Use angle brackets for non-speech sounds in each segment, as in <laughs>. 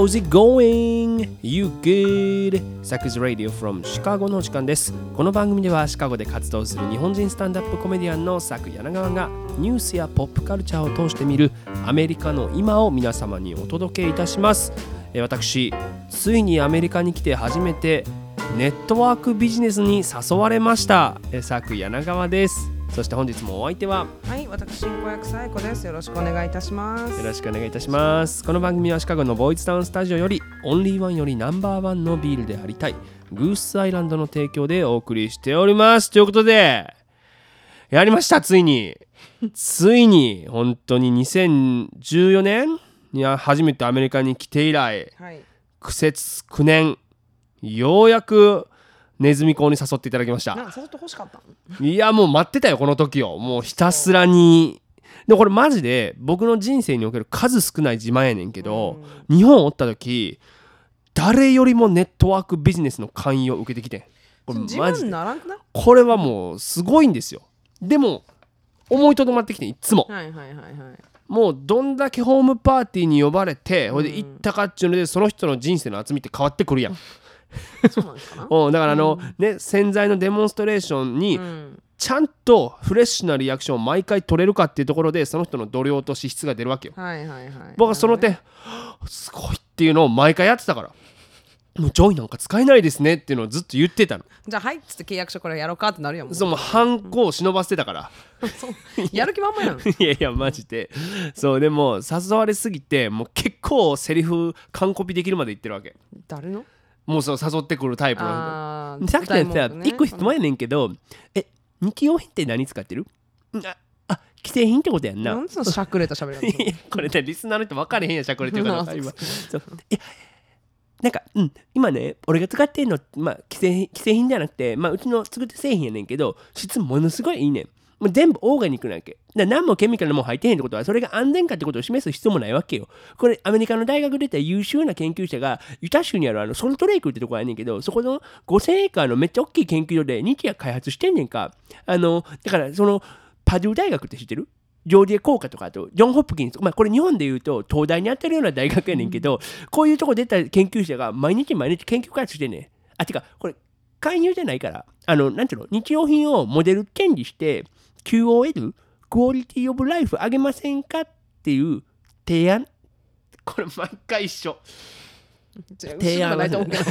How's it going? You good? サクズ Radio from Chicago の時間です。この番組ではシカゴで活動する日本人スタンダップコメディアンのサク柳川がニュースやポップカルチャーを通して見るアメリカの今を皆様にお届けいたします。え私、ついにアメリカに来て初めてネットワークビジネスに誘われました。えサク柳川です。そして本日もお相手ははい、私、進行役サイコです。よろしくお願いいたします。よろしくお願いいたします。この番組はシカゴのボーイズタウンスタジオよりオンリーワンよりナンバーワンのビールでありたいグースアイランドの提供でお送りしております。ということで、やりました、ついに。ついに、本当に2014年に初めてアメリカに来て以来、はい。苦節9年、ようやくネズミ講に誘っていただきました。誘って欲しかったの？いやもう待ってたよこの時を。もうひたすらに。でこれマジで僕の人生における数少ない自慢やねんけど、日本おった時誰よりもネットワークビジネスの勧誘を受けてきてん。これマジで。ならんくない？これはもうすごいんですよ。でも思いとどまってきてんいっつも。はいはいはいはい。もうどんだけホームパーティーに呼ばれてほいで行ったかっちゅうのでその人の人生の厚みって変わってくるやんそうなんですか？なうんだからあの、ね洗剤のデモンストレーションに、うん。ちゃんとフレッシュなリアクションを毎回取れるかっていうところでその人の度量と資質が出るわけよ。はいはいはい。僕はその点、すごいっていうのを毎回やってたから。もうジョイなんか使えないですねっていうのをずっと言ってたの。じゃあ、はいっつって契約書これやろうかってなるやん。もうそうもうハンコを忍ばせてたから。<laughs> やる気満々やん。<laughs> いやいやマジで。そうでも誘われすぎてもう結構セリフ完コピできるまで言ってるわけ。誰の？もうそう誘ってくるタイプの。人。さっきのさ、一個質問やねんけど、え、日用品って何使ってる？あ、あ、既製品ってことやんな。なんでそのしゃくれた喋り <laughs> いやこれねリスナーの人分かれへんやしゃこれっていうかな <laughs> 今。そう。いやなんかうん。今ね俺が使ってんのまあ既製品既製品じゃなくてまあうちの作ってる製品やねんけど質ものすごいいいねんもう全部オーガニックなわけ。だ何もケミカルも入ってへんってことはそれが安全かってことを示す必要もないわけよ。これアメリカの大学出た優秀な研究者がユタ州にあるあのソルトレイクってとこやねんけどそこの5000エーカーのめっちゃ大きい研究所で日夜開発してんねんか。あのだからそのパデュー大学って知ってる？ジョーディエ工科とかあとジョン・ホップキンスまあこれ日本でいうと東大に当たるような大学やねんけど、こういうとこ出た研究者が毎日毎日研究開発してんねん。あてかこれ勧誘じゃないから。あのなんていうの？日用品をモデルチェンジして QOL クオリティオブライフ上げませんかっていう提案これ毎回一緒提案はないと思うけど。い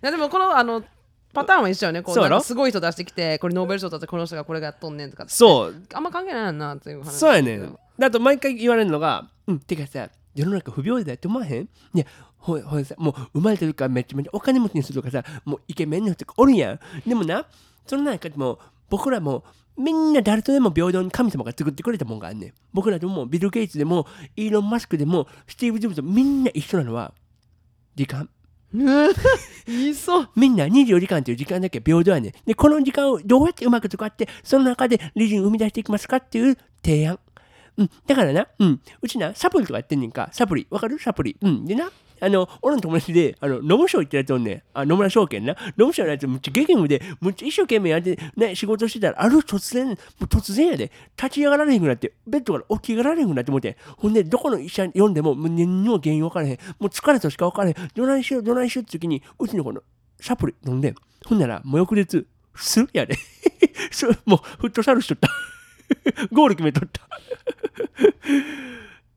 やでもこのあのパターンは一緒よね。こうそうやろ？なんかすごい人出してきて、これノーベル賞取ってこの人がこれがやっとんねんとか。そうあんま関係ないなっていう話。そうやねん。だと毎回言われるのが、うん、てかさ、世の中不平等だって思わへん？いや、ほいほいさ、もう生まれてるからめちゃめちゃお金持ちにするとかさ、もうイケメンの人とかおるやん。でもな、その中でも僕らもみんな誰とでも平等に神様が作ってくれたもんがあんねん。僕らでもビル・ゲイツでもイーロン・マスクでもスティーブ・ジョブズみんな一緒なのは時間。言 <laughs> いそう。みんな24時間という時間だけ平等やねん。で、この時間をどうやってうまく使って、その中で利潤を生み出していきますかっていう提案。うん、だからな、うん、うちな、サプリとかやってんねんか、サプリ、わかる？サプリ。うん、でな、あの、俺の友達で、あの、野村賞行ってやつおんねん。あ、野村証券な。野村賞のやつ、むっちゃ激務で、むっちゃ一生懸命やって、ね、仕事してたら、ある突然、もう突然やで、立ち上がられへんくなって、ベッドから起き上がられへんくなって思って、ほんで、どこの医者読んでも、もう何にも原因分からへん。もう疲れとしか分からへん。どないしよう、どないしようって時に、うちのこの、サプリ飲んで、ほんなら、もう翌日、するやで。<laughs> そうもう、フットサルしとった。<laughs> ゴール決めとった。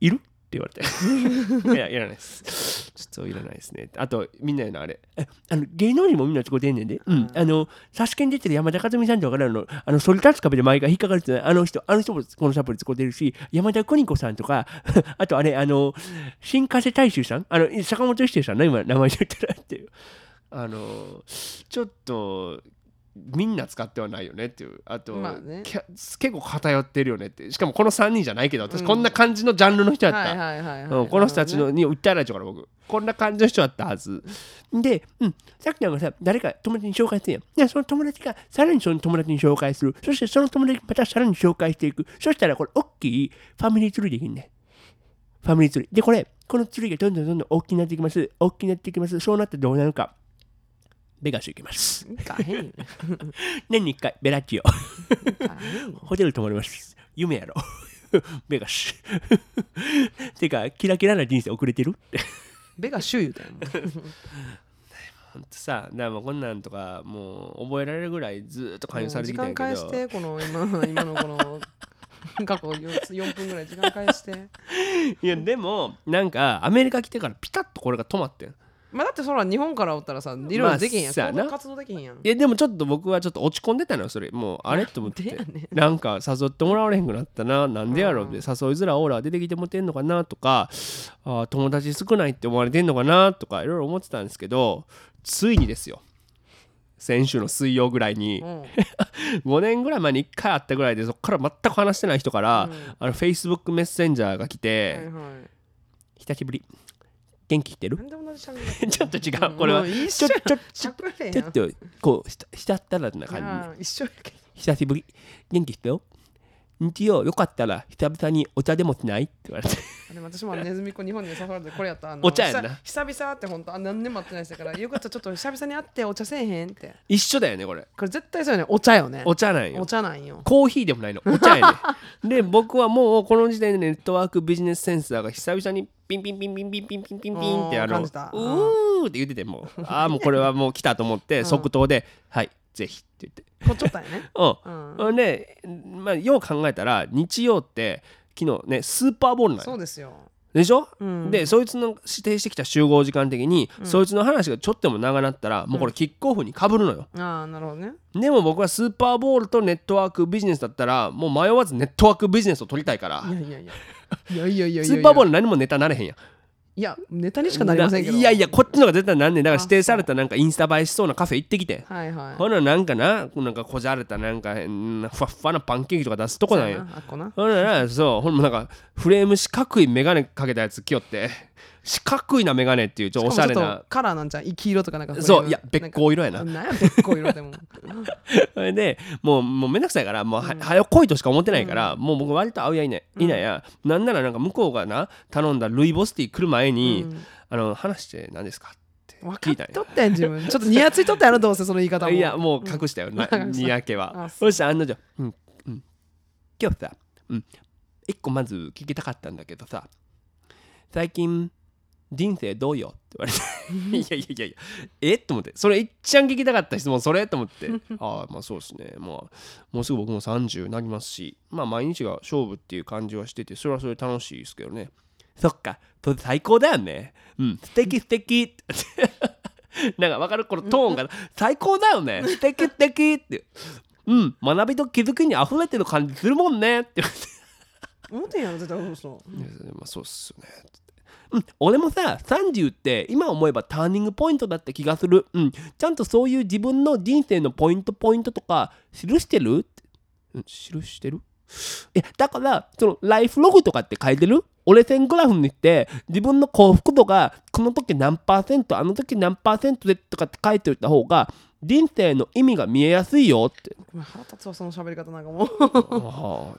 いる？言われて。<laughs> いや、いらないです。ちょっといらないですね。あと、みんなのあれ。えあの芸能人もみんな使ってんねんで。うん。あの、サスケに出てる山田勝美さんとかの、あの、そり立つ壁で毎回引っかかるってあの人、あの人もこのサプリ使ってるし、山田邦子さんとか、<laughs> あとあれ、あの、新加瀬大衆さん、あの、坂本一生さんの今、名前言ってないっていう。あの、ちょっと、みんな使ってはないよねっていう。あと、まあね。結構偏ってるよねって。しかもこの3人じゃないけど私こんな感じのジャンルの人やった、この人たちのに訴えられちゃうから僕。こんな感じの人だったはず。で、うん、さっきなんかさ誰か友達に紹介してんやん。でその友達がさらにその友達に紹介する。そしてその友達にまたさらに紹介していく。そしたらこれ大きいファミリーツリーできんねファミリーツリー。で、これ、このツリーがどんどんどんどん大きくなっていきます。大きくなっていきます。そうなってどうなるか。ベガス行きます。<laughs> 年に1回、ベラッチオ。ホテル泊まります。夢やろ。ベガス。てか、キラキラな人生遅れてる？って。ベガシュ言うたよほんとさ、だもう <laughs> こんなんとか、もう覚えられるぐらいずーっと勧誘されて時きたんやけど。間返してこの今今のこの過去 4, 4分ぐらい時間返して <laughs> いや、でも、なんか、アメリカ来てからピタッとこれが止まってん。まあだってそら日本からおったらさいろいろできへんやん、まあさな。活動できへんやん。いやでもちょっと僕はちょっと落ち込んでたのよそれもうあれと思って。なんでやねなんか誘ってもらわれへんくなったな。なんでやろうって。誘いづらいオーラが出てきてもてんのかなとか。あー友達少ないって思われてんのかなとかいろいろ思ってたんですけどついにですよ。先週の水曜ぐらいに。うん。<laughs> 5年ぐらい前に1回会ったぐらいでそこから全く話してない人から、あの Facebook メッセンジャーが来て、はいはい久しぶり元気してる？ちょっと違う。これはちょっとちょっとちょっとこうしたひたったらな感じ。久しぶり。元気してよ。日曜よかったら久々にお茶でもしない？って言われて。あでも私も <laughs> ネズミ子日本に誘われてこれやったあのお茶やんな。久久々って本当あ何年も会ってないですからよかったらちょっと久々に会ってお茶せえへんって。一緒だよねこれ。これ絶対そうよね。お茶よね。お茶なんよ。お茶なんよ。コーヒーでもないの。<laughs> お茶やねで僕はもうこの時点でネットワークビジネスセンサーが久々にピンピンピンピンピンピンピンピンピンってあのうーって言っててもうああもうこれはもう来たと思って即答ではいぜひって言って。こっちょったんやね。<laughs> うん。うん。で、まあ、よう考えたら日曜って昨日ねスーパーボールなんよ。そうですよ。でしょ、うん。でそいつの指定してきた集合時間的に、そいつの話がちょっとでも長なったら、もうこれキックオフにかぶるのよ。ああなるほどね。でも僕はスーパーボールとネットワークビジネスだったらもう迷わずネットワークビジネスを取りたいから。いやいやいや。いやいやいや <laughs> スーパーボールル何もネタなれへんやんいやネタにしかなりませんけど。いやいやこっちの方が絶対なんねん。だから指定されたなんかインスタ映えしそうなカフェ行ってきて。はいはい。ほななんかななんかこじゃれたなんかふわっふわなパンケーキとか出すとこなんよ。ほんならそう。ほんまなんかフレーム四角いメガネかけたやつ来よって四角いなメガネっていうちょっとおしゃれな。カラーなんじゃん。黄色とかなんかそういやべっこう色やな。なんやべっこう色でも。そ <laughs> れでもうもうめんどくさいからもうは,、はよ来いとしか思ってないから、もう僕割と会うやいないいないや、なんならなんか向こうがな頼んだルイボスティー来る前に、あの話して何ですかって分か聞いたんや。っとったやん自分。ちょっとニヤついとったやろどうせその言い方も。いやもう隠したよ、なうんにやけは。あそしたら案の定、うんうん、今日さ、うん、一個まず聞きたかったんだけどさ最近人生どうよ？って言われて。<laughs> いやいやいやいや。え？と思って。それいっちゃん聞きたかった質問それ？と思って。<laughs> ああまあそうですね。まあもうすぐ僕も30になりますし。まあ毎日が勝負っていう感じはしててそれはそれで楽しいですけどね。そっか。それ最高だよね。うん。素敵素敵。<laughs> なんか分かる？このトーンが。最高だよね。素敵素敵。って。うん。学びと気づきに溢れてる感じするもんね。って。言われて思ってんやろ絶対そうそういやまあそうっすよね。うん、俺もさ30って今思えばターニングポイントだった気がする、うん、ちゃんとそういう自分の人生のポイントポイントとか記してる？って、うん、記してる？いやだからそのライフログとかって書いてる？折れ線グラフにして自分の幸福度がこの時何パーセントあの時何パーセントでとかって書いておいた方が人生の意味が見えやすいよって。腹立つわその喋り方なんかも。<laughs>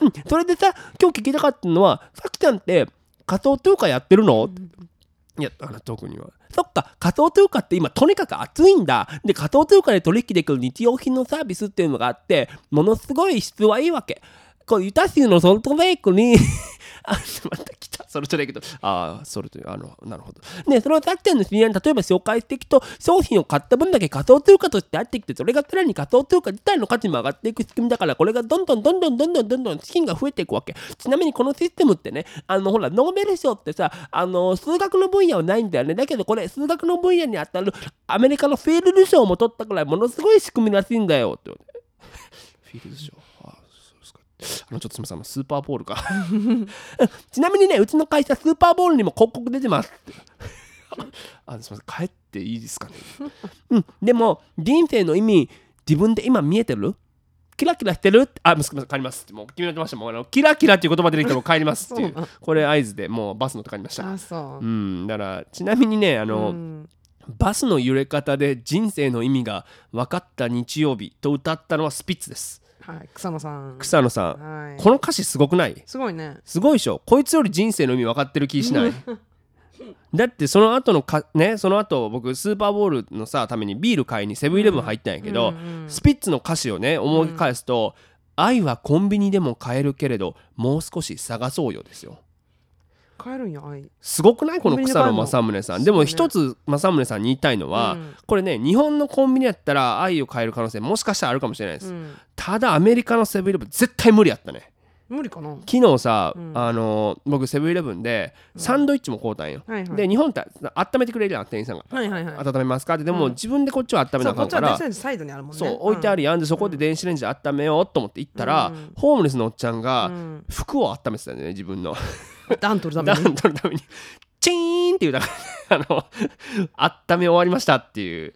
うそれでさ今日聞きたかったのはさきちゃんって仮想通貨やってるの？いやあの特には。そっか。仮想通貨って今とにかく熱いんだ。で仮想通貨で取引できる日用品のサービスっていうのがあってものすごい質はいいわけ。こうユタ州のソルトレイクにあまた来たソルトレイクとああソルトあのなるほどねそれをさきちゃんの知り合いに例えば紹介していくと商品を買った分だけ仮想通貨として入ってきてそれがさらに仮想通貨自体の価値も上がっていく仕組みだからこれがどんどんどんどんどんどんどんどん資金が増えていくわけちなみにこのシステムってねあのほらノーベル賞ってさあの数学の分野はないんだよねだけどこれ数学の分野に当たるアメリカのフィールド賞も取ったくらいものすごい仕組みらしいんだよって言われてフィールド賞あのちょっとすみませんあのスーパーボールか。<laughs> ちなみにねうちの会社スーパーボールにも広告出てます <laughs> あすみません帰っていいですかね。<laughs> うん。でも人生の意味自分で今見えてる？キラキラしてる？ってあ、息子さん帰りますって。もう決めてました。もうあのキラキラっていう言葉出てきても帰りますっていう。これ合図でもうバス乗って帰りました。あそう。うん。だからちなみにねあの、うん。バスの揺れ方で人生の意味が分かった日曜日と歌ったのはスピッツですはい草野さん。草野さん、はい。この歌詞すごくない？すごいね。すごいでしょ？こいつより人生の意味分かってる気しない？<laughs> だってその後のかねその後僕スーパーボールのさためにビール買いにセブンイレブン入ったんやけど、うんうんスピッツの歌詞をね思い返すと、愛はコンビニでも買えるけれどもう少し探そうよですよ帰るんや愛すごくない？この草野正宗さん。でも一つ正宗さんに言いたいのは、うん。これね日本のコンビニやったら愛を買える可能性もしかしたらあるかもしれないです、うん。ただアメリカのセブンイレブン絶対無理やったね。無理かな？昨日さ、うん。あの僕セブンイレブンでサンドイッチも買うたんよ、はいはい。で日本って温めてくれるやん店員さんが、はいはいはい。温めますか？ってでも、うん。自分でこっちは温めなそうこっちはあかんから電子レンジサイドにあるもんね。そう置いてあるやん。でそこで電子レンジで温めようと思って行ったら、うん。ホームレスのおっちゃんうがん。服を温めてたんだよね自分の暖取るため暖に取るために。チーンっていうだからあの温め終わりましたっていう。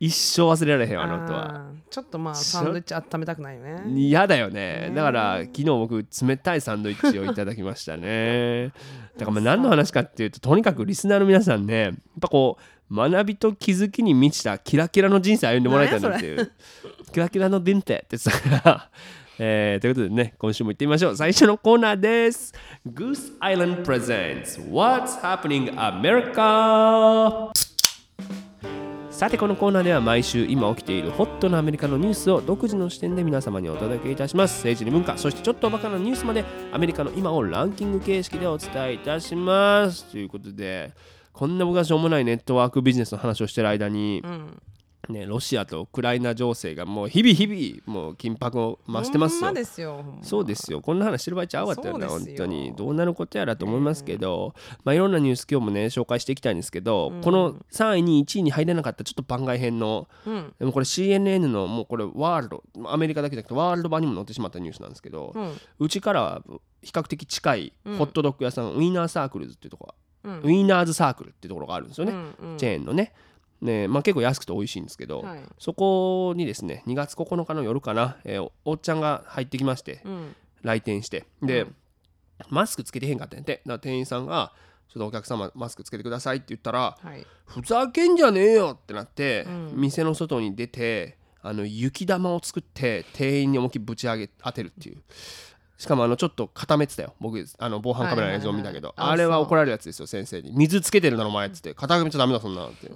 一生忘れられへんあの音は。ちょっとまあサンドイッチ温めたくないよね。嫌だよね。ね。だから昨日僕冷たいサンドイッチをいただきましたね。だからまあ何の話かっていうととにかくリスナーの皆さんねやっぱこう学びと気づきに満ちたキラキラの人生歩んでもらいたいなっていう。キラキラの人生って言ってたからえーということでね今週も行ってみましょう。最初のコーナーです。Goose Island Presents What's Happening America さてこのコーナーでは毎週今起きているホットなアメリカのニュースを独自の視点で皆様にお届けいたします。政治に文化そしてちょっとおバカなニュースまでアメリカの今をランキング形式でお伝えいたします。ということでこんな僕がしょうもないネットワークビジネスの話をしてる間に、うん。ね、ロシアとウクライナ情勢がもう日々日々もう緊迫を増してますよ。ですよそうですよ。こんな話してる場合ちゃうわったよなそうですよ。本当にどうなることやらと思いますけど、まあいろんなニュース今日もね紹介していきたいんですけど、この3位に1位に入れなかったちょっと番外編のうん。でもこれ CNN のもうこれワールドアメリカだけじゃなくてワールド版にも載ってしまったニュースなんですけどうちからは比較的近いホットドッグ屋さん、ウィーナーサークルズっていうところうん。ウィーナーズサークルっていうところがあるんですよね、チェーンのねねまあ、結構安くて美味しいんですけど、はい。そこにですね2月9日の夜かな、えーおおっちゃんが入ってきまして、うん。来店してで、うん。マスクつけてへんかったんやて。だ店員さんが「ちょっとお客様マスクつけてください」って言ったらはい「ふざけんじゃねえよ!」ってなって、うん。店の外に出てあの雪玉を作って店員に思いっきりぶち上げ当てるっていう。しかもあのちょっと固めてたよ。僕あの防犯カメラの映像見たけど、はいはいはいああれは怒られるやつですよ先生に。水つけてるだろお前っつって。固めちゃダメだそんなのって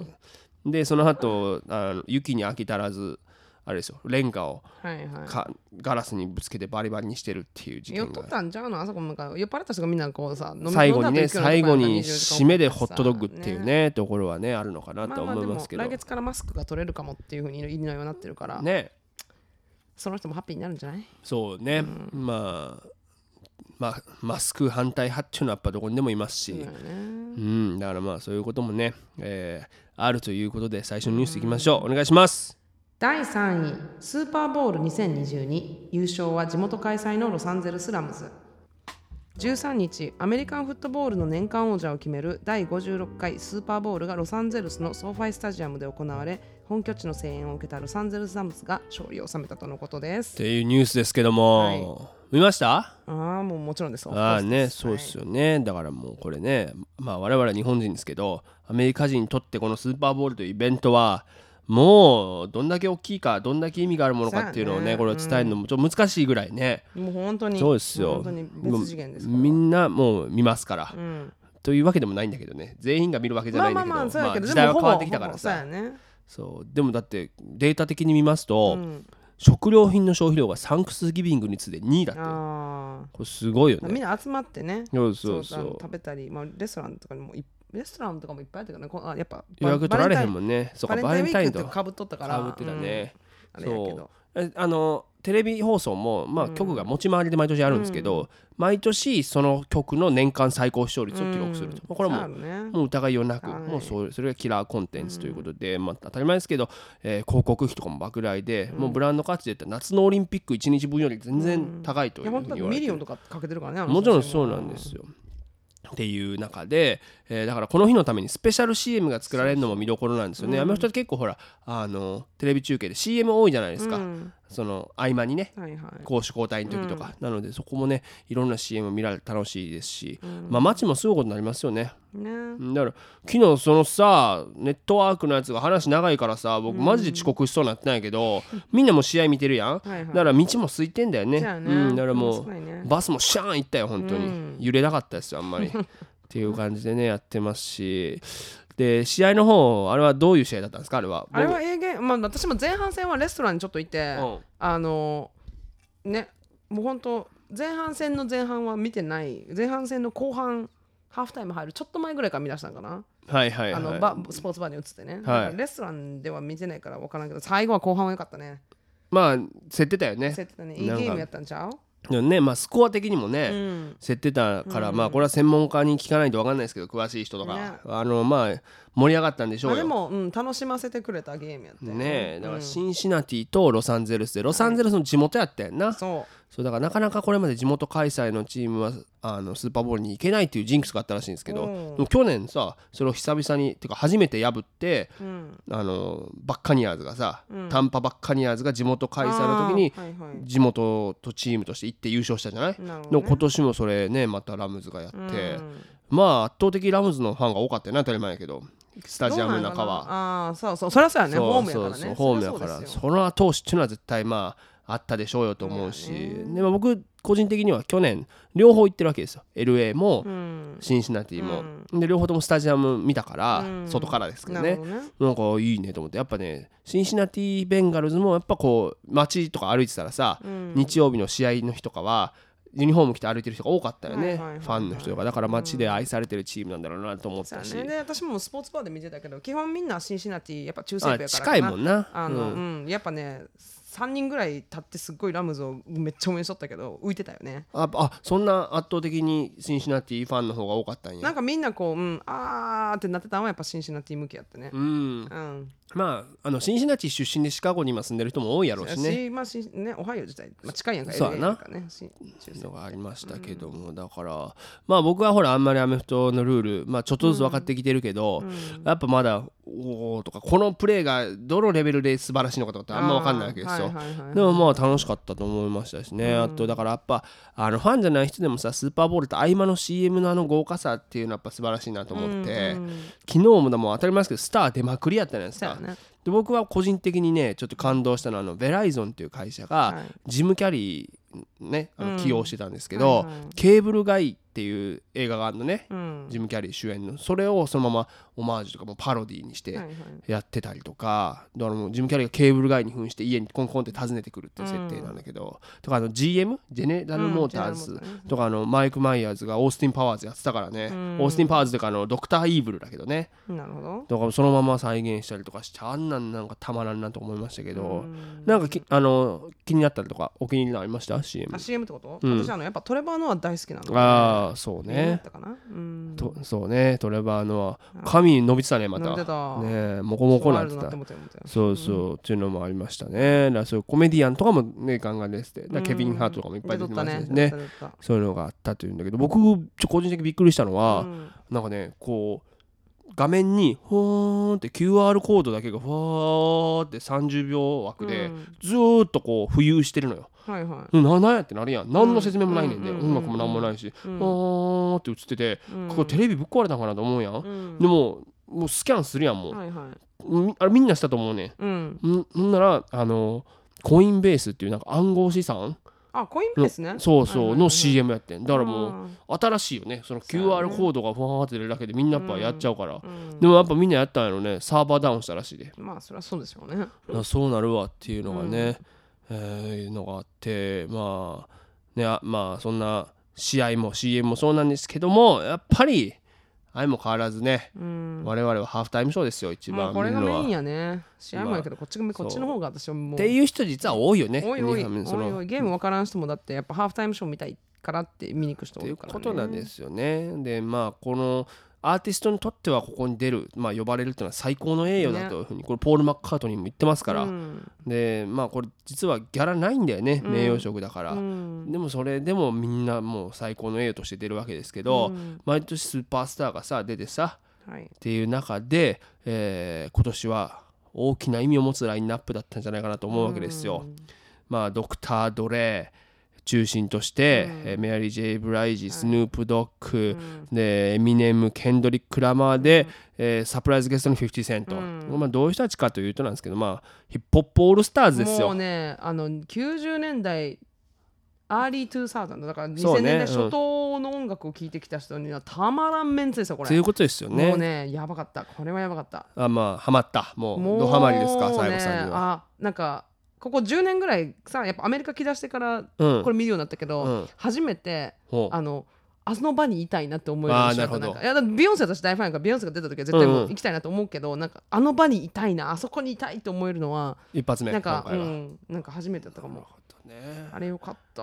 でその後あの雪に飽き足らずあれですよレンガをはいはい。かガラスにぶつけてバリバリにしてるっていう事件が。酔っとったんじゃうの？あそこなんか酔っ払った人がみんなこうさ飲み最後にね最後にとこやったら24時間締めでホットドッグっていうねところはねあるのかなと思いますけど。来月からマスクが取れるかもっていうふうにいのようになってるから、ね。その人もハッピーになるんじゃない？そうね。まあまあマスク反対派っていうのはやっぱどこにでもいますし。そうんだからまあそういうこともねえーあるということで最初のニュースいきましょう。お願いします。第3位スーパーボール2022優勝は地元開催のロサンゼルスラムズ。13日アメリカンフットボールの年間王者を決める第56回スーパーボールがロサンゼルスのソーファイスタジアムで行われ本拠地の声援を受けたロサンゼルスラムズが勝利を収めたとのことです。っていうニュースですけども、はい見ました？ああもうもちろんです。ああねそうですよね、だからもうこれねまあ我々は日本人ですけどアメリカ人にとってこのスーパーボールというイベントはもうどんだけ大きいかどんだけ意味があるものかっていうのをねね。これを伝えるのもちょっと難しいぐらいね、もう本当にそうですよ。本当に別次元ですもうみんなもう見ますから、うん。というわけでもないんだけどね。全員が見るわけじゃないんだけど、まあ時代は変わってきたからほぼそうね。そう。でもだってデータ的に見ますと、うん食料品の消費量がサンクスギビングに次いで2位だって。これすごいよね。あみんな集まってね。そうそうそう。食べたり、まあ、レストランとかにもいレストランとかもいっぱいあったけどね。こあやっぱ予約取られへんもんんねそうかバレンタインとタインウィークってかぶっとったから。かぶってたね、うん。あれやけど。えあのテレビ放送も、まあ、曲が持ち回りで毎年あるんですけど、毎年その曲の年間最高視聴率を記録すると、うん。これはもそうね。もう疑いようなく、はい。もうそうそれがキラーコンテンツということで、まあ、当たり前ですけど、えー広告費とかも莫大で、もうブランド価値で言ったら夏のオリンピック1日分より全然高いといいうふうや本当だミに言われてる。リオンとかかけてるからねもちろんそうなんですよ。っていう中で、えーだからこの日のためにスペシャル CM が作られるのも見どころなんですよね。アメフトって結構ほらあのテレビ中継で CM 多いじゃないですか。うんその合間にねはいはい。攻守交代の時とか、なのでそこもねいろんな CM 見られて楽しいですし、まあ街もすごいことになりますよね。ね。だから昨日そのさネットワークのやつが話長いからさ僕マジで遅刻しそうになってないけど、<laughs> みんなも試合見てるやん、はいはい。だから道も空いてんだよね。ね。うん、だからもう、ね。バスもシャーン行ったよ本当に、うん。揺れなかったですよあんまり。<laughs> っていう感じでねやってますしで試合の方あれはどういう試合だったんですか？あれは。あれは A ゲーム、まあ、私も前半戦はレストランにちょっといて、うん。あのねもう本当前半戦の前半は見てない前半戦の後半ハーフタイム入るちょっと前ぐらいから見出したのかな、はいはいはい。あのバスポーツバーに移ってね、だからレストランでは見てないから分からんけど最後は後半は良かったね。まあ競ってたよね。競ってたね。いいゲームやったんちゃう？ねまあスコア的にもね、うん。競ってたから、まあこれは専門家に聞かないと分かんないですけど詳しい人とか、ね。あのまあ盛り上がったんでしょうよ、まあでも、うん、楽しませてくれたゲームやったよね。えだからうん。シンシナティとロサンゼルスでロサンゼルスの地元やったやんな、そそうだからなかなかこれまで地元開催のチームはあのスーパーボールに行けないっていうジンクスがあったらしいんですけど、うん。でも去年さそれを久々にてか初めて破ってう、うん、あのバッカニアーズがさ、うん。タンパバッカニアーズが地元開催の時に地元とチームとして行って優勝したじゃない、なるほど、でもね、今年もそれねまたラムズがやって、うん。まあ圧倒的ラムズのファンが多かったよね当たり前やけどスタジアムの中は。ああーそうそう。そりゃそうやね。ホームやからね。ホームやから。その後押しっていうのは絶対まああったでしょうよと思うし、まあね。でも僕個人的には去年両方行ってるわけですよ。LA もうん。シンシナティも、で両方ともスタジアム見たから、うん。外からですけどね。なね。なんかいいねと思ってやっぱねシンシナティベンガルズもやっぱこう街とか歩いてたらさ、うん。日曜日の試合の日とかはユニフォーム着て歩いてる人が多かったよね、ファンの人が。だから街で愛されてるチームなんだろうなと思ったし、やね。で私もスポーツバーで見てたけど基本みんなシンシナティやっぱ中西部やからあ近いもんな。あの、ううん。やっぱね3人ぐらい立ってすっごいラムズをめっちゃ応援しとったけど浮いてたよね。ああそんな圧倒的にシンシナティファンの方が多かったんや。なんかみんなこう、うん、あーってなってたのはやっぱシンシナティ向きやったね。うん。うんまああのシンシナティ出身でシカゴに今住んでる人も多いやろうしね。しまあしねオハイオ自体、まあ、近いやんかそうやな。ねのがありましたけども、だからまあ僕はほらあんまりアメフトのルールまあちょっとずつ分かってきてるけど、やっぱまだおおとかこのプレーがどのレベルで素晴らしいのかとかってあんま分かんないわけですよ、でもまあ楽しかったと思いましたしね、あとだからやっぱあのファンじゃない人でもさスーパーボールと合間の CM のあの豪華さっていうのはやっぱ素晴らしいなと思って、昨日もでも当たり前ですけどスター出まくりやったじゃないですか、ね。で僕は個人的にねちょっと感動したのはあのベライゾンっていう会社が、はい。ジム・キャリーねあの起用してたんですけど、はいはい。ケーブルガイっていう映画があるのね、うん。ジム・キャリー主演の。それをそのままオマージュとかもパロディにしてやってたりとか、だからもうジム・キャリーがケーブルガイに扮して家にコンコンって訪ねてくるっていう設定なんだけど、とかあの GM ジェネラル・モーターうんズ。とかあのマイク・マイヤーズがオースティン・パワーズやってたからね、オースティン・パワーズとかあのドクター・イーブルだけどね。なるほど。だからそのまま再現したりとかしてあんなんなんかたまらんなと思いましたけど、なんかきあの気になったりとかお気に入りのありました？CM あ CM ってこと、うん。私あのやっぱトレバーノア大好きなのああそうっねたかな？うん。とそうね。トレバーのは髪伸びてたねまた。伸びてた。ねモコモコなってた。ワイルドなって思ったよ思ったよそうそう、っていうのもありましたね。だからそういうコメディアンとかもねガンガン出てて。だからケビン・ハートとかもいっぱい出てましたしね。出とったねそういうのがあったというんだけど僕ちょ個人的にびっくりしたのは、うん。なんかねこう画面にふーんって QR コードだけがふわーって30秒枠でうん。ずーっとこう浮遊してるのよ。はいはうんななんやってなるやん。何の説明もないねんで、うん音楽もなんもないし、うん。ふーんって映ってて、うん。ここテレビぶっ壊れたんかなと思うやん、うん。でももうスキャンするやんもう、はいはい。みあれみんなしたと思うねうん。んんんならあのコインベースっていうなんか暗号資産あコインベースね。そうそうの CM やってん。だからもううん。新しいよね。その QR コードがふわーって出るだけでみんなやっぱやっちゃうから、うん。でもやっぱみんなやったんやろね。サーバーダウンしたらしいで、まあそりゃそうですよね。あそうなるわっていうのがね、えーいうのがあってまあねあまあそんな試合も CM もそうなんですけどもやっぱり相も変わらずね、うん。我々はハーフタイムショーですよ一番。見るのは。れがメインやね。試合もやけどこっちがこっちの方が私はもう。っていう人実は多いよね。おいおい。そのおいゲーム分からん人もだってやっぱハーフタイムショー見たいからって見に行く人多いから、ね、ことなんですよね。でまあこのアーティストにとってはここに出る、まあ、呼ばれるっていうのは最高の栄誉だというふうにこれポール・マッカートニーも言ってますから、うん。でまあこれ実はギャラないんだよね、うん。名誉職だから、うん。でもそれでもみんなもう最高の栄誉として出るわけですけど、うん。毎年スーパースターがさ出てさはい。っていう中で、えー今年は大きな意味を持つラインナップだったんじゃないかなと思うわけですよ。まあドクター・ドレ中心として、えーメアリー・ジェイ・ブライジ、スヌープ・ドッグ、でエミネムケンドリック・ラマーで、えーサプライズゲストの50セント、まあ、どういう人たちかというとなんですけど、まあ、ヒップホップオールスターズですよ。もう。ねあの90年代アーリー2000だから2000そうね。年代初頭の音楽を聴いてきた人にはたまらんメンツですよこれ。ということですよね。もうねやばかった。これはやばかった。あまあハマった。もうもうドハマりですかね最後さんには。あなんかここ10年ぐらいさやっぱアメリカ来だしてからうん。これ見るようになったけど、うん。初めてほう。あのあの場にいたいなって思えるようにしたなんかいやビヨンセ私大ファンやからビヨンセが出た時は絶対もう行きたいなと思うけど、なんかあの場にいたいなあそこにいたいと思えるのは一発目なんか。うん。なんか初めてだったかも。ね。あれよかった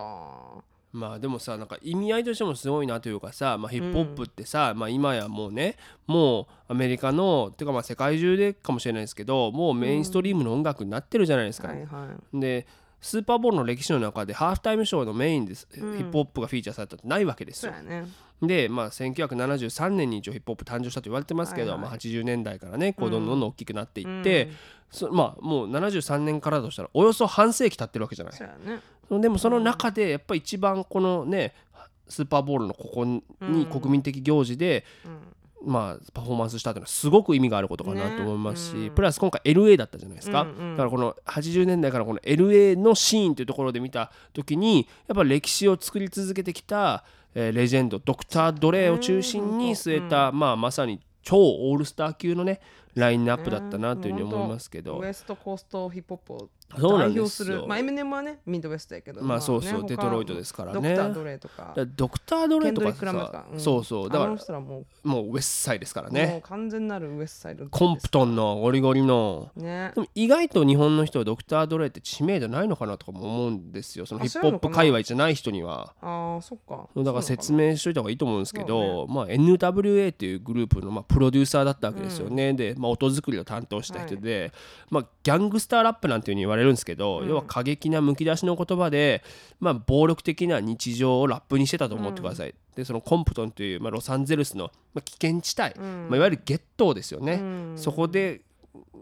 まあでもさなんか意味合いとしてもすごいなというかさ、まあ、ヒップホップってさ、まあ、今やもうねもうアメリカのてかまあ世界中でかもしれないですけどもうメインストリームの音楽になってるじゃないですか。はいはでスーパーボールの歴史の中でハーフタイムショーのメインです、ヒップホップがフィーチャーされたってないわけですよ。ね。で、まあ、1973年に一応ヒップホップ誕生したと言われてますけど、はいはい。まあ、80年代からねこうどんどんどん大きくなっていって、そまあ、もう73年からだとしたらおよそ半世紀経ってるわけじゃないでもその中でやっぱり一番このねスーパーボールのここに国民的行事で、まあ、パフォーマンスしたというのはすごく意味があることかなと思いますし、プラス今回 LA だったじゃないですか、だからこの80年代からこの LA のシーンというところで見た時にやっぱ歴史を作り続けてきた、えーレジェンドドクター・ドレーを中心に据えた、まあ、まさに超オールスター級のねラインナップだったなというふうに思いますけど、ウエストコーストヒップホップをそうなん代ですよ。表する。まあエミネムはねミッドウェストやけどまあそうそうねデトロイトですからね。ドクター・ドレイとか。ドクター・ドレーとかケンドリック・ラマーとさか、ん。そうそう。だからあの人らももうウェスサイですからう、ね。もう完全なるウエストサイドコンプトンのゴリゴリの。ね。でも意外と日本の人はドクター・ドレーって知名度ないのかなとかも思うんですよ。そのあヒップホップ界隈じゃない人には。ああそっか。だから説明しといた方がいいと思うんですけど、まあ、NWA っていうグループのまあプロデューサーだったわけですよね、で、まあ、音作りを担当した人で、まあ、ギャングスターラップなんていうふうに言われるんですけど、要は過激なむき出しの言葉で、まあ、暴力的な日常をラップにしてたと思ってください、でそのコンプトンという、まあ、ロサンゼルスの、まあ、危険地帯、まあ、いわゆるゲットーですよね、そこで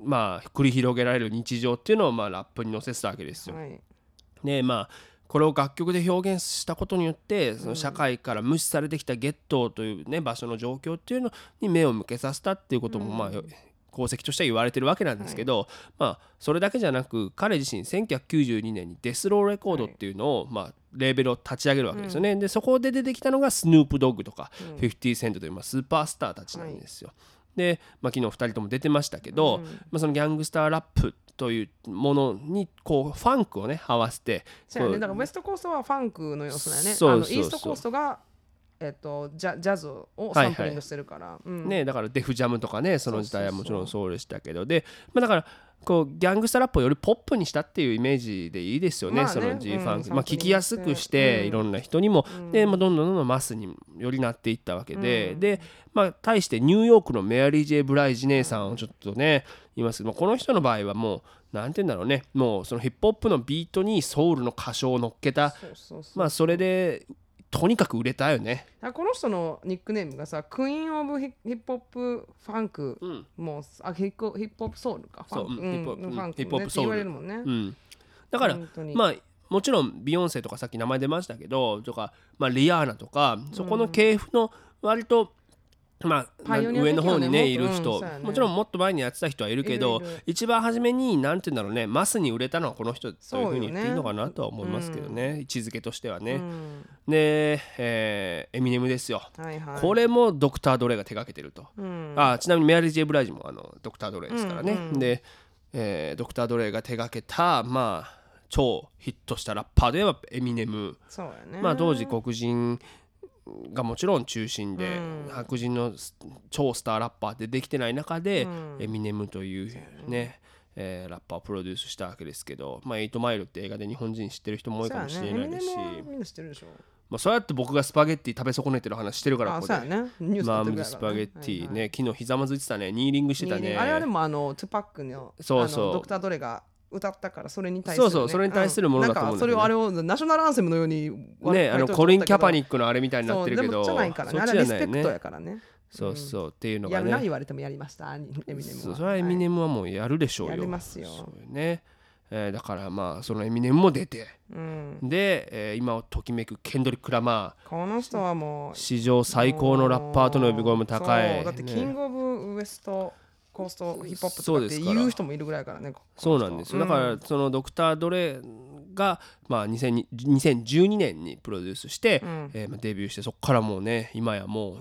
まあ繰り広げられる日常っていうのをまあラップに乗せてたわけですよ。はい。でまあこれを楽曲で表現したことによってその社会から無視されてきたゲットーというね場所の状況っていうのに目を向けさせたっていうこともまあ功績としては言われてるわけなんですけど、まあそれだけじゃなく彼自身1992年にデスローレコードっていうのを、まあレーベルを立ち上げるわけですよね、でそこで出てきたのがスヌープドッグとか、50セントという、まあ、スーパースターたちなんですよ。で、まあ、昨日2人とも出てましたけど、まあ、そのギャングスターラップというものにこうファンクをね合わせてそうやね。だからウエストコーストはファンクの要素だよね。そうイーストコーストがえっとジャジャズをサンプリングしてるから、うん。ね、だからデフジャムとかねその時代はもちろんそうでしたけど。で、まあ、だからこうギャングスタラップをよりポップにしたっていうイメージでいいですよね、まあね。その G ファンク、うん。まあ、聞きやすくして、いろんな人にも、で、まあ、どんどんどんどんマスによりなっていったわけで、で、まあ、対してニューヨークのメアリー・ジェイ・ブライジ姉さんをちょっとね言いますけど、まあこの人の場合はもうなんて言うんだろうね。もうそのヒップホップのビートにソウルの歌唱を乗っけた。まあそれでとにかく売れたよね。あこの人のニックネームがさクイーン・オブヒ・ヒップホップ・ファンク、んもうあヒップホップソウルか。そう。うんヒップホップソウルねって言われるもんね、うん、だからまあもちろんビヨンセとかさっき名前出ましたけどとか、まあ、リアーナとかそこの系譜の割と、まあ、上の方にねいる人、もちろんもっと前にやってた人はいるけど一番初めになんて言うんだろうねマスに売れたのはこの人というふうに言っていいのかなとは思いますけどね、位置づけとしてはね。うんで、えーエミネムですよ。はいはいこれもドクター・ドレイが手掛けてると。うんあちなみにメアリー・ジェイ・ブライジもあのドクター・ドレイですからね。うんうんで、えードクター・ドレイが手掛けた、まあ、超ヒットしたラッパーではエミネム。まあ、当時黒人がもちろん中心で、うん。白人のス超スターラッパーってできてない中で、うん。エミネムというねえーラッパーをプロデュースしたわけですけど「まあ、8マイル」って映画で日本人知ってる人も多いかもしれないですし、まあ、そうやって僕がスパゲッティ食べ損ねてる話してるからあここで。ね。マームズスパゲッティはいはいね昨日ひざまずいてたねニーリングしてたね。あれはでもあのトゥパックのそうそう。ドクター・ドレが歌ったからそれに対する、ね、そうそうそれに対するものだと思うんだけどね。なんかそれをあれをナショナルアンセムのようにねあのコリン・キャパニッックのあれみたいになってるけどそうじゃないからね。あれリスペクトやからね。そうそうっていうのがね。やるな言われてもやりましたエミネムは。それはエミネムはもうやるでしょうよ。やりますよ。ね。えーだからまあそのエミネムも出て。うん。で、えー今をときめくケンドリック・ラマこの人はもうー史上最高のラッパーとの呼び声も高い。そうだってねキングオブウエストコーストヒップホップとかって言う人もいるぐらいからねそうなんです。よ、だからそのドクター・ドレが、まあ、2000 2012年にプロデュースして、ん。えーまあデビューしてそこからもうね今やもう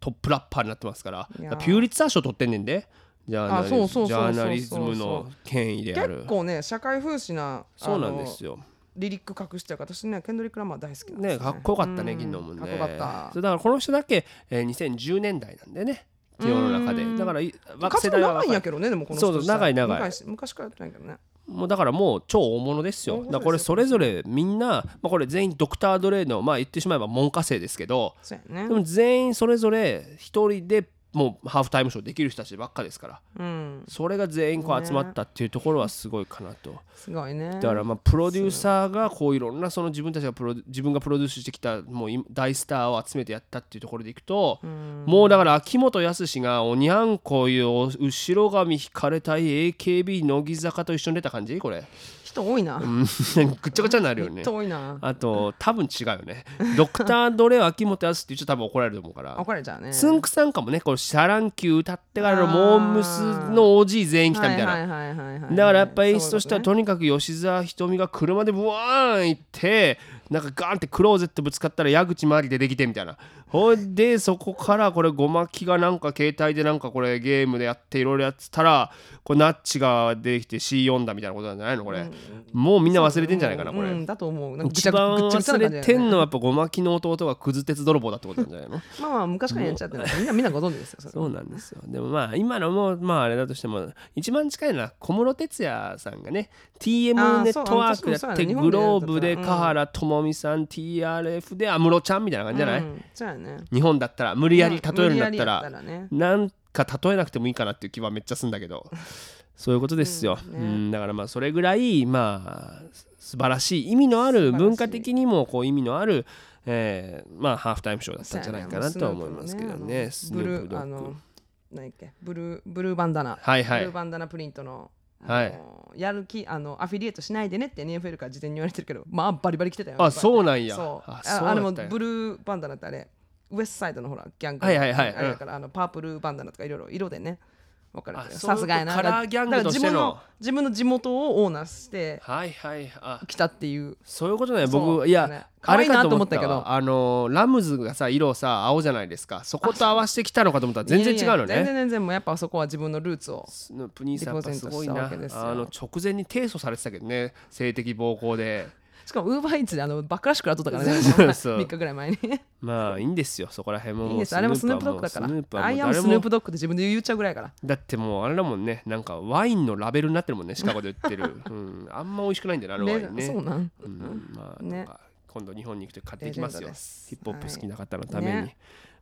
トップラッパーになってますから。ピューリッツァー賞取ってんねんでジャーナリズムの権威である。結構ね社会風刺なそうなんでよ。すよリリック隠してるから私ねケンドリック・ラマー大好きなんですよね。かっこよかったねうん昨日もねかっこよかった。だからこの人だけ、えー2010年代なんでね世の中で。うん。だからい活動長いんやけどねでもこの人そうそう長い長い。昔昔からやってないけどね。もうだからもう超大物ですよ。だこれそれぞれみんな、まあ、これ全員ドクター・ドレイのまあ言ってしまえば門下生ですけどね。でも全員それぞれ一人でもうハーフタイムショーできる人たちばっかですから。うん。それが全員こう集まったっていうところはすごいかなと。すごいね。だからまあプロデューサーがこういろんなその自分たちがプロ自分がプロデュースしてきたもう今大スターを集めてやったっていうところでいくともうだから秋元康がおにゃんこういううしろ髪ひかれ隊 AKB 乃木坂と一緒に出た感じ？これ人多いな。うん。<laughs> ぐっちゃぐちゃになるよね。人多いな。あと多分違うよね。ドクター・ドレを秋元康って言っちゃ多分怒られると思うから。怒られちゃうね。つんくさんかもねこうシャ乱Q 歌ってからのモー娘。の OG 全員来たみたいな、はいはいはいはいはいだからやっぱ演出としてはとにかく吉沢ひとみが車でブワーン行ってなんかガーンってクローゼットぶつかったら矢口周りでできてみたいな。ほいでそこからこれごまきがなんか携帯でなんかこれゲームでやっていろいろやってたらこれナッチが出てきて C 読んだみたいなことなんじゃないの？これ、もうみんな忘れてんじゃないかなこれ、うんだと思う。なん一番忘れてんのはやっぱごまきの弟がクズ鉄泥棒だってことなんじゃないの？まあまあ昔からやっちゃってるみんなみんなご存知ですよそれそうなんですよ。でもまあ今のもまああれだとしても一番近いのは小室哲哉さんがね TM ネットワークやってグローブで日本でやってた華原朋美さん TRF で安室ちゃんみたいな感じじゃない、うんそうやね。日本だったら無理やり例えるんだった無理やらね。なんか例えなくてもいいかなっていう気はめっちゃするんだけど。<laughs> そういうことですよ、ううんね。だからまあそれぐらいまあ素晴らしい意味のある文化的にもこう意味のある、えーまあハーフタイムショーだったんじゃないかなとは思いますけどね。スヌブループドッグーあの何やっけ？ブルーブルーバンダナ。はいはい。ブルーバンダナプリントのはい。あのやる気あのアフィリエイトしないでねって NFL から事前に言われてるけどまあバリバリ来てたよ。あそうなんや。そう。あああれもブルーバンダナってあれ。ウエストサイドのほらギャングはいはいはい。あれだからあのパープルバンダナとかいろいろ色でね分かる。さすがやな。カラーギャングとしてのだから自分の地元をオーナーしてはいはいあ来たっていう。そういうことね。僕いや、ね。可愛いなと思ったけど。あのラムズがさ色さ青じゃないですか。そこと合わせてきたのかと思ったら全然違うのいやいや全然ね全然もうやっぱそこは自分のルーツをスヌーさんすごいな。あの直前に提訴されてたけどね。性的暴行でしかもウーバーイーツであのバックラッシュから取ったからね。そうそう。<laughs> 3日ぐらい前に。まあいいんですよそこら辺も。いいです。あれもスヌープドッグだから。スヌープはもアイアスヌープドッグって自分で言っちゃうぐらいやから。だってもうあれだもんねなんかワインのラベルになってるもんねシカゴで売ってる、<laughs> うん、あんま美味しくないんだよなあのワインねそうなん。うん、まあ、ね今度日本に行くと買ってきますよ。ヒップホップ好きな方のために、ね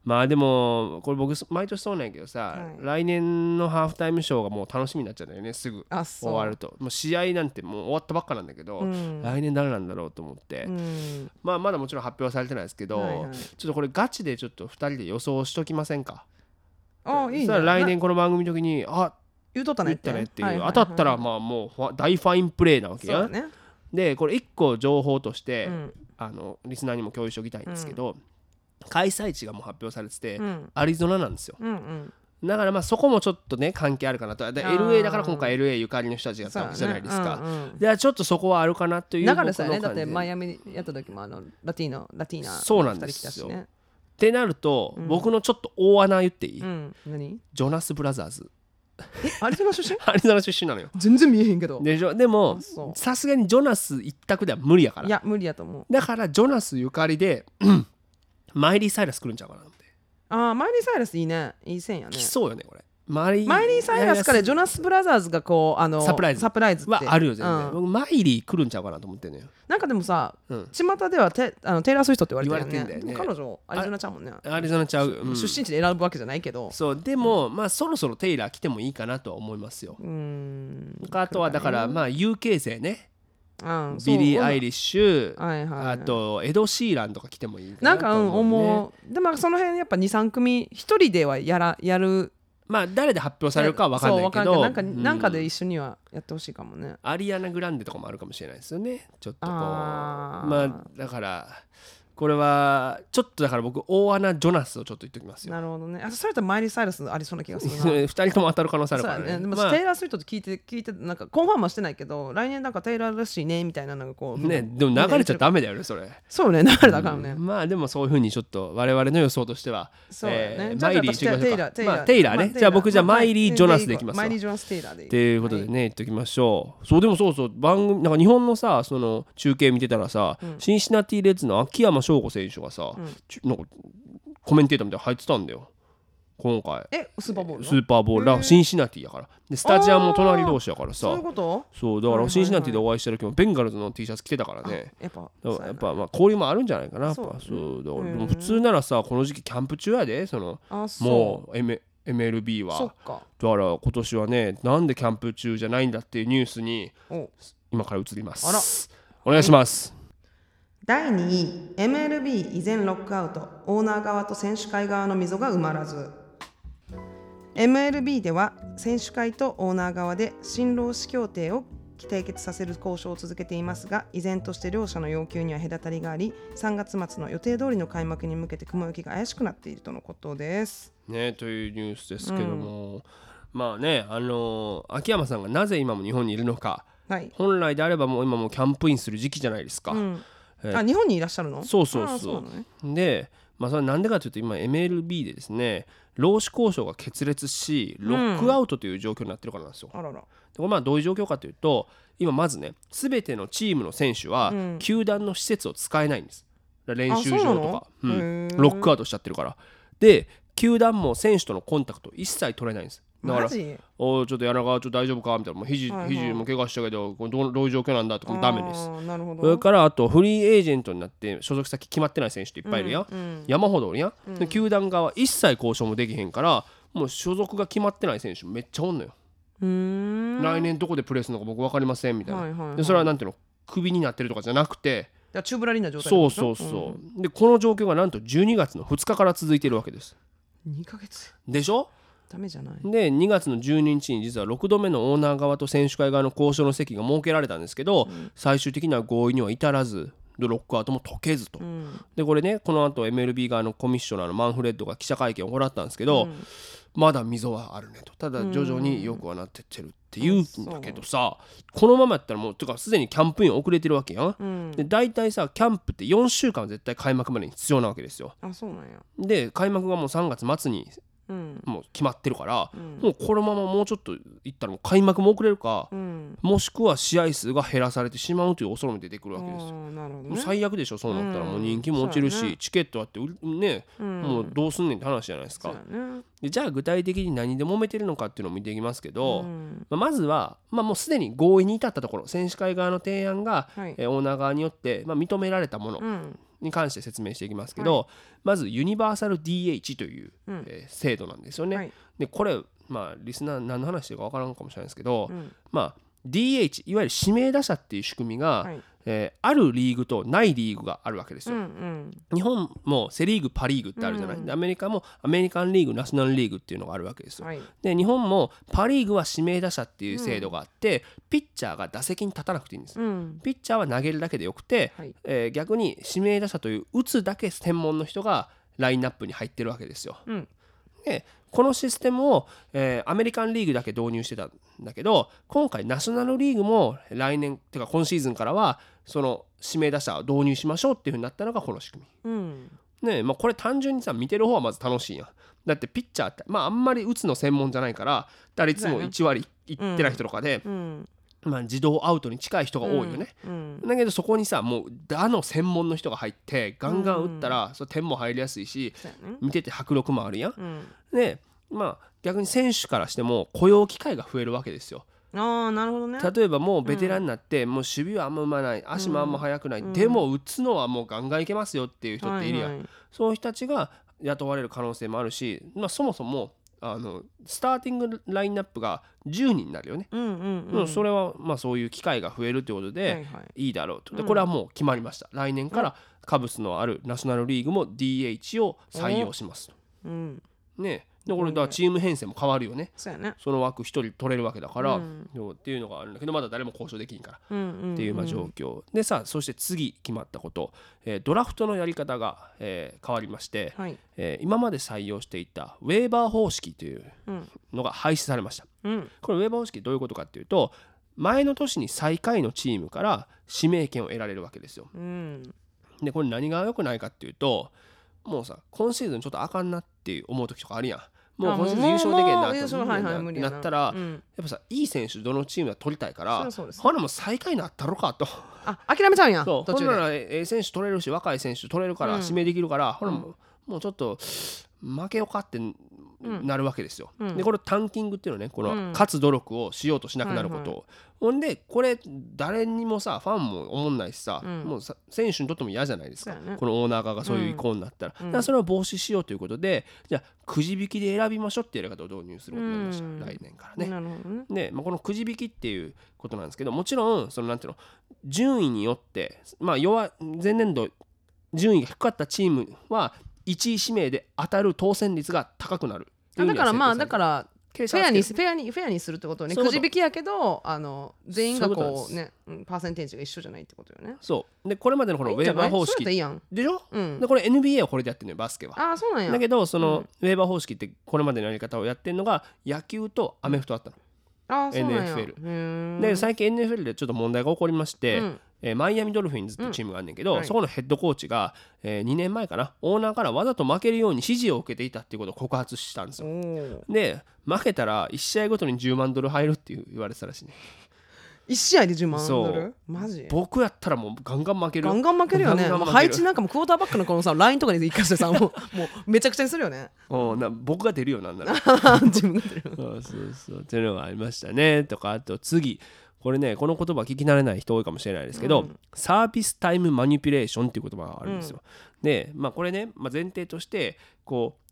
まあでもこれ僕毎年そうなんやけどさ、はい。来年のハーフタイムショーがもう楽しみになっちゃうんだよねすぐ。あそう。終わると。もう試合なんてもう終わったばっかなんだけど、うん。来年誰なんだろうと思って、うん。まあまだもちろん発表されてないですけど、はいはいちょっとこれガチでちょっと2人で予想しときませんか？あいいね。そしたら来な年この番組の時にあ言うとったね言ったねっていう、当たったらまあもうファ大ファインプレーなわけそうだね。でこれ1個情報として、うん。あのリスナーにも共有しておきたいんですけど、開催地がもう発表されてて、うん。アリゾナなんですよ。うんうん。だからまあそこもちょっとね関係あるかなと。であー。LA だから今回 LA ゆかりの人たちがやったわけじゃないですか、そうだねうんうん。でちょっとそこはあるかなというだからさねだってマイアミやった時もあのラティーノラティーナそうなんですよ。ってなると、僕のちょっと大穴言っていい、うん。何？ジョナス・ブラザーズ。えアリゾナ出身？<laughs> アリゾナ出身なのよ。全然見えへんけど。でしょ？でもさすがにジョナス一択では無理やから。いや無理やと思う。だからジョナスゆかりでマイリー・サイラス来るんちゃうかなって。あーマイリー・サイラスいいね。いい線やね。来そうよねこれ。マイリーサイラスからジョナス・ブラザーズがこうあのサプライズ。サプライズって。はあるよ全然、うん。僕マイリー来るんちゃうかなと思ってんのよなんかでもさうん。巷ではテあのテイラー・スウィフトって言われてるよ言われてんだよね。彼女アリゾナちゃんもんね。アリゾナちゃう、うん。出身地で選ぶわけじゃないけど。そうでもまあそろそろテイラー来てもいいかなとは思いますよ、うーん。あとはだからまあ UK 勢ねビリー・アイリッシュ、はいはいあとエド・シーランとか来てもいいかなかうんなんと思う、ね、思うでもその辺やっぱ23組一人ではやらやるまあ誰で発表されるかは分かんないけど。そうわかんなんか、うん。なんかで一緒にはやってほしいかもね。アリアナ・グランデとかもあるかもしれないですよね。ちょっとこう。まあだからこれはちょっとだから僕大穴ジョナスをちょっと言っておきますよ。なるほどね。あそれとマイリー・サイラスありそうな気がするな2人とも当たる可能性あるから。ねやね。でも、まあ。テイラー・スウィフトと聞いて聞いてなんか confirm はしてないけど来年なんかテイラーらしいねみたいなのがこうねでも流れちゃダメだよねそれ。そうね流れだからね、まあでもそういうふうにちょっと我々の予想としてはそうやね、えーマイリーしていきましょうか。テイラーテイラー、まあテイラーね。まじゃあ僕じゃあまマイリージョナスでいきますわ。マイリー・ジョナス・テイラーでいい。っていうことでね、言っておきましょう。そうでもそうそう。番組なんか日本のさその中継見てたらさ、シンシナティレッズの秋山翔吾選手がさ、ちょなんかコメンテーターみたいなの入ってたんだよ。今回。えスーパーボールの？スーパーボール。だからシンシナティやから。でスタジアムも隣同士やからそういさうこと？そうだからシンシナティでお会いした時もベンガルズの T シャツ着てたからね。やっぱだからやっぱまあ交流もあるんじゃないかなやっぱ。そうそうだから普通ならさこの時期キャンプ中やでそのもう M MLB は。そっか。だから今年はねなんでキャンプ中じゃないんだっていうニュースにお。今から移ります。お願いします、第2位 MLB 依然ロックアウト。オーナー側と選手会側の溝が埋まらず。MLB では選手会とオーナー側で新労使協定を締結させる交渉を続けていますが依然として両者の要求には隔たりがあり3月末の予定通りの開幕に向けて雲行きが怪しくなっているとのことです。ねというニュースですけども、まあねあのー秋山さんがなぜ今も日本にいるのか。はい、本来であればもう今もうキャンプインする時期じゃないですか、うんえあ日本にいらっしゃるの？そうそうそう。ね。で、まあ、それはなんでかというと今 MLB でですね労使交渉が決裂しロックアウトという状況になってるからなんですよ。あらら。でこれまあどういう状況かというと今まずね全てのチームの選手はうん。球団の施設を使えないんです。だから練習場とか、うん。へー。ロックアウトしちゃってるから。で球団も選手とのコンタクト一切取れないんです。だからおいちょっと柳川ちょっと大丈夫か？みたいな。もう肘,、はいはい。肘も怪我したけどこれどうどういう状況なんだとかもダメです。それからあとフリーエージェントになって所属先決まってない選手っていっぱいいるやん、うん山ほどおるやん、で球団側一切交渉もできへんからもう所属が決まってない選手めっちゃおんのよ、来年どこでプレーするのか僕分かりませんみたいな、はいはいはい。でそれはなんていうのクビになってるとかじゃなくて。な状態そうそうそう、でこの状況がなんと12月の2日から続いているわけです。うん、2ヶ月。でしょ？ダメじゃない。で2月の12日に実は6度目のオーナー側と選手会側の交渉の席が設けられたんですけど、最終的な合意には至らずでロックアウトも解けずと、うん。でこれねこの後 MLB 側のコミッショナーのマンフレッドが記者会見を行ったんですけど、まだ溝はあるねと。ただ徐々によくはなってってるって言うんだけどさ、このままやったらもうてかすでにキャンプイン遅れてるわけやん、うん。で大体さキャンプって4週間は絶対開幕までに必要なわけですよ。あそうなんや。で開幕がもう3月末にうん。もう決まってるから、ん。もうこのままもうちょっといったらもう開幕も遅れるか、うん。もしくは試合数が減らされてしまうという恐れも出てくるわけですよ。ね。最悪でしょそうなったら。うん。もう人気も落ちるし、ね。チケットあってね、うん。もうどうすんねんって話じゃないですか。やね。でじゃあ具体的に何で揉めてるのかっていうのを見ていきますけど、うん。まあ、まずは、まあ、もうすでに合意に至ったところ選手会側の提案が、はい。えーオーナー側によって、まあ、認められたもの。うんに関して説明していきますけど、まずユニバーサル DH という、うん。えー制度なんですよね。はい。でこれまあリスナー何の話してるか分からんかもしれないですけど、うん。まあ DH いわゆる指名打者っていう仕組みが、はいえーあるリーグとないリーグがあるわけですよ。うんうん日本もセ・リーグパ・リーグってあるじゃない、うんでアメリカもアメリカンリーグナショナルリーグっていうのがあるわけですよ。はいで日本もパ・リーグは指名打者っていう制度があって、ピッチャーが打席に立たなくていいんです。うんピッチャーは投げるだけでよくて、はいえー逆に指名打者という打つだけ専門の人がラインナップに入ってるわけですよ。うんでこのシステムを、えーアメリカンリーグだけ導入してたんだけど今回ナショナルリーグも来年てか今シーズンからはその指名打者を導入しましょうっていうふうになったのがこの仕組うんみ。ねまあ、これ単純にさ見てる方はまず楽しいやん。だってピッチャーって、まあ、あんまり打つの専門じゃないから打率も1割いってない人とかで、うんまあ、自動アウトに近い人が多いよね。うんだけどそこにさもう打の専門の人が入ってガンガン打ったら、それ点も入りやすいし見てて迫力もあるやん。うん。でまあ逆に選手からしても雇用機会が増えるわけですよ。ああなるほどね。例えばもうベテランになって、もう守備はあんまうまない足もあんま速くない、でも打つのはもうガンガンいけますよっていう人っているやん、はいはい。そういう人たちが雇われる可能性もあるし、まあ、そもそもあのスターティングラインナップが10人になるよね。うんうんうん。それはまあそういう機会が増えるということで、はいはい。いいだろうと。でこれはもう決まりました。来年からカブスのあるナショナルリーグも DH を採用しますと。うん。ねだからチーム編成も変わるよね。そうやね。その枠1人取れるわけだから、うん。っていうのがあるんだけどまだ誰も交渉できんから。っていうまあ状況、でさそして次決まったこと、えードラフトのやり方が、えー変わりまして、はい。えー今まで採用していたウェーバー方式といううん。のが廃止されました。うん。これウェーバー方式どういうことかっていうと前の年に最下位のチームから指名権を得られるわけですよ。うん。でこれ何が良くないかっていうともうさ今シーズンちょっとあかんなって思う時とかあるやんもうあ今シーズン優勝できへんなっていはい無無理やな。ったら、うん。やっぱさいい選手どのチームが取りたいからそりゃそうです。ほなもう最下位になったろかと。あ諦めちゃうんや。そう。途ほんならええ選手取れるし若い選手取れるから、うん。指名できるからほらもう,、もうちょっと負けようかってなるわけですよ。うん。でこれタンキングっていうのねこのうん。勝つ努力をしようとしなくなることを、はいほんでこれ誰にもさファンも思んないしさ、うん。もうさ選手にとっても嫌じゃないですか、ね。このオーナー側がそういう意向になったら,、うん。だからそれを防止しようということでじゃあくじ引きで選びましょうっていうやり方を導入することになりました、うん。来年からね。ね。で、まあ、このくじ引きっていうことなんですけどもちろんそのなんていうの順位によって、まあ、弱前年度順位が低かったチームは1位指名で当たる当選率が高くなる。だからまあだからフェアにフェアにフェアにするってことよねくじ引きやけどあの全員がこうねうんパーセンテージが一緒じゃないってことよね。そう。でこれまでのこのウェーバー方式。でしょ？うん。でこれ NBA はこれでやってるのよバスケは。ああそうなんや。だけどその、うん。ウェーバー方式ってこれまでのやり方をやってるのが野球とアメフトだったの、ああそうなんや。NFL で最近 NFL でちょっと問題が起こりまして、うんえーマイアミドルフィンズっていうチームがあんねんけど、うんはいそこのヘッドコーチが、え2年前かなオーナーからわざと負けるように指示を受けていたっていうことを告発したんですおよー。で負けたら1試合ごとに10万ドル入るっていう言われてたらしいね。一試合で10万そう。ドルマジ？僕やったらもうガンガン負ける。ガンガン負けるよね。配置なんかもクォーターバックのこのさラインとかに生かしてさもう <laughs> もうめちゃくちゃにするよね。うんな僕が出るよなんなら。<laughs> 自分が出る <laughs> そうそうそう。っていうのがありましたね。とかあと次これねこの言葉聞き慣れない人多いかもしれないですけど、うん。サービスタイムマニピュレーションっていう言葉があるんですよ。でまあこれね、まあ、前提としてこう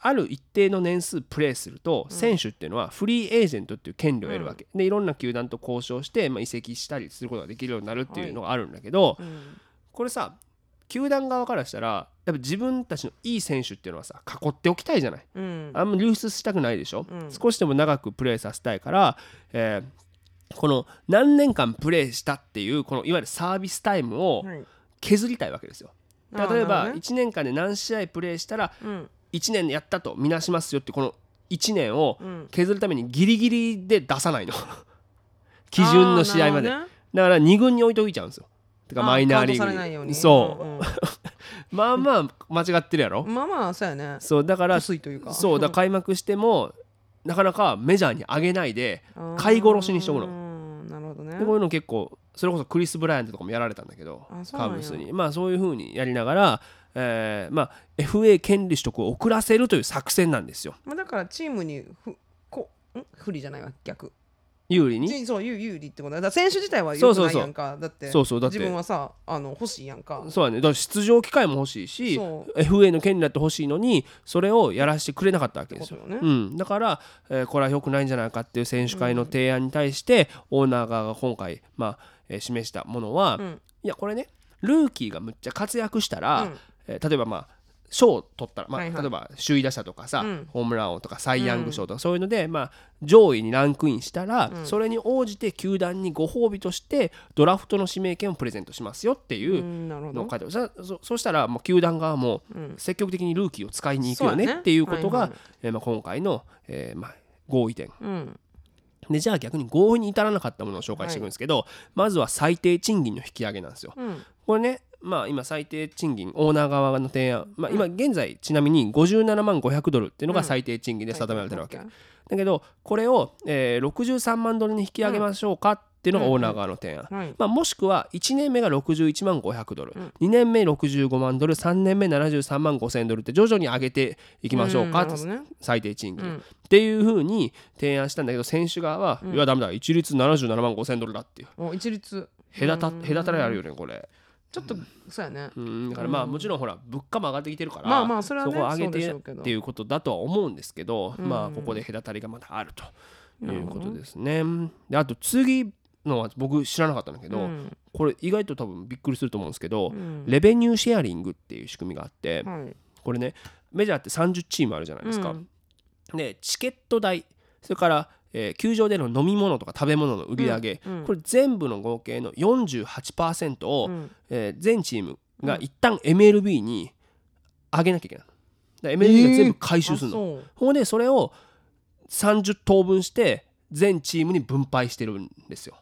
ある一定の年数プレーすると選手っていうのはフリーエージェントっていう権利を得るわけ、でいろんな球団と交渉して、まあ、移籍したりすることができるようになるっていうのがあるんだけど、うん。これさ球団側からしたらやっぱ自分たちのいい選手っていうのはさ囲っておきたいじゃない。うん。あんま流出したくないでしょ、うん。少しでも長くプレーさせたいから、えーこの何年間プレーしたっていうこのいわゆるサービスタイムをはい。削りたいわけですよ。例えばなるほどね。1年間で何試合プレーしたらうん。1年やったとみなしますよってこの1年をうん。削るためにギリギリで出さないの。<laughs> 基準の試合まで、だから2軍に置いておいちゃうんですよ。てかあマイナーリーグに。そう、んん。<laughs> まあまあ間違ってるやろ、まあまあそうやね。そうだから薄いというか。そうだ開幕してもなかなかメジャーに上げないで買い殺しにしとくののなるほどね。でこういうの結構それこそクリス・ブライアントとかもやられたんだけどカブスに。まあそういうふうにやりながら、えーまあ、FA 権利取得を遅らせるという作戦なんですよ。まあだからチームにふこん？不利じゃないわ逆有利に？チそう有有利ってことだ。だ選手自体は良くないやんか。だってそうそうだって。自分はさあの欲しいやんか。そうだね。だから出場機会も欲しいし FA の権利だって欲しいのにそれをやらせてくれなかったわけですよ。ね。うん、だから、えーこれは良くないんじゃないかっていう選手会の提案に対して、オーナー側が今回、まあえー示したものは、うん。いやこれねルーキーがむっちゃ活躍したら、うん。えー例えばまあ賞を取ったら、まあはいはい。例えば首位打者とかさ、うん。ホームラン王とかサイ・ヤング賞とか、そういうので、まあ、上位にランクインしたら、うん。それに応じて球団にご褒美としてドラフトの指名権をプレゼントしますよっていううんなるほど。のを書いてあるさそそしたらもう球団側もうん。積極的にルーキーを使いに行くよねっていうことが、はいはい。えーまあ、今回の、えーまあ、合意点。うん。でじゃあ逆に合意に至らなかったものを紹介していくんですけど、まずは最低賃金の引き上げなんですよ。うん。これねまあ今最低賃金オーナー側の提案、まあ、今現在ちなみに57万500ドルっていうのが最低賃金で定められてるわけ、はいだけどこれを、えー63万ドルに引き上げましょうかっていうのがオーナー側の提案、はい。まあ、もしくは1年目が61万500ドル、うん。2年目65万ドル。3年目73万5000ドルって徐々に上げていきましょうか。最低賃金、うん。っていうふうに提案したんだけど選手側は、いやダメだ。一律77万5000ドルだっていう。お一律。隔たうん。隔たれあるよねこれちょっとそうやね。うんだからまあもちろんほら物価も上がってきてるから、まあまあそれはねこを上げてっていうことだとは思うんですけど、うん。まあここで隔たりがまだあるということですね。であと次のは僕知らなかったんだけど、うん。これ意外と多分びっくりすると思うんですけど、うん。レベニューシェアリングっていう仕組みがあって、はい。これねメジャーって30チームあるじゃないですか。うん。でチケット代それから、えー球場での飲み物とか食べ物の売り上げ、うんうん。これ全部の合計の48%を、うん。えー全チームが一旦 MLB に上げなきゃいけない。MLB が全部回収するの、のほんでそれを30等分して全チームに分配してるんですよ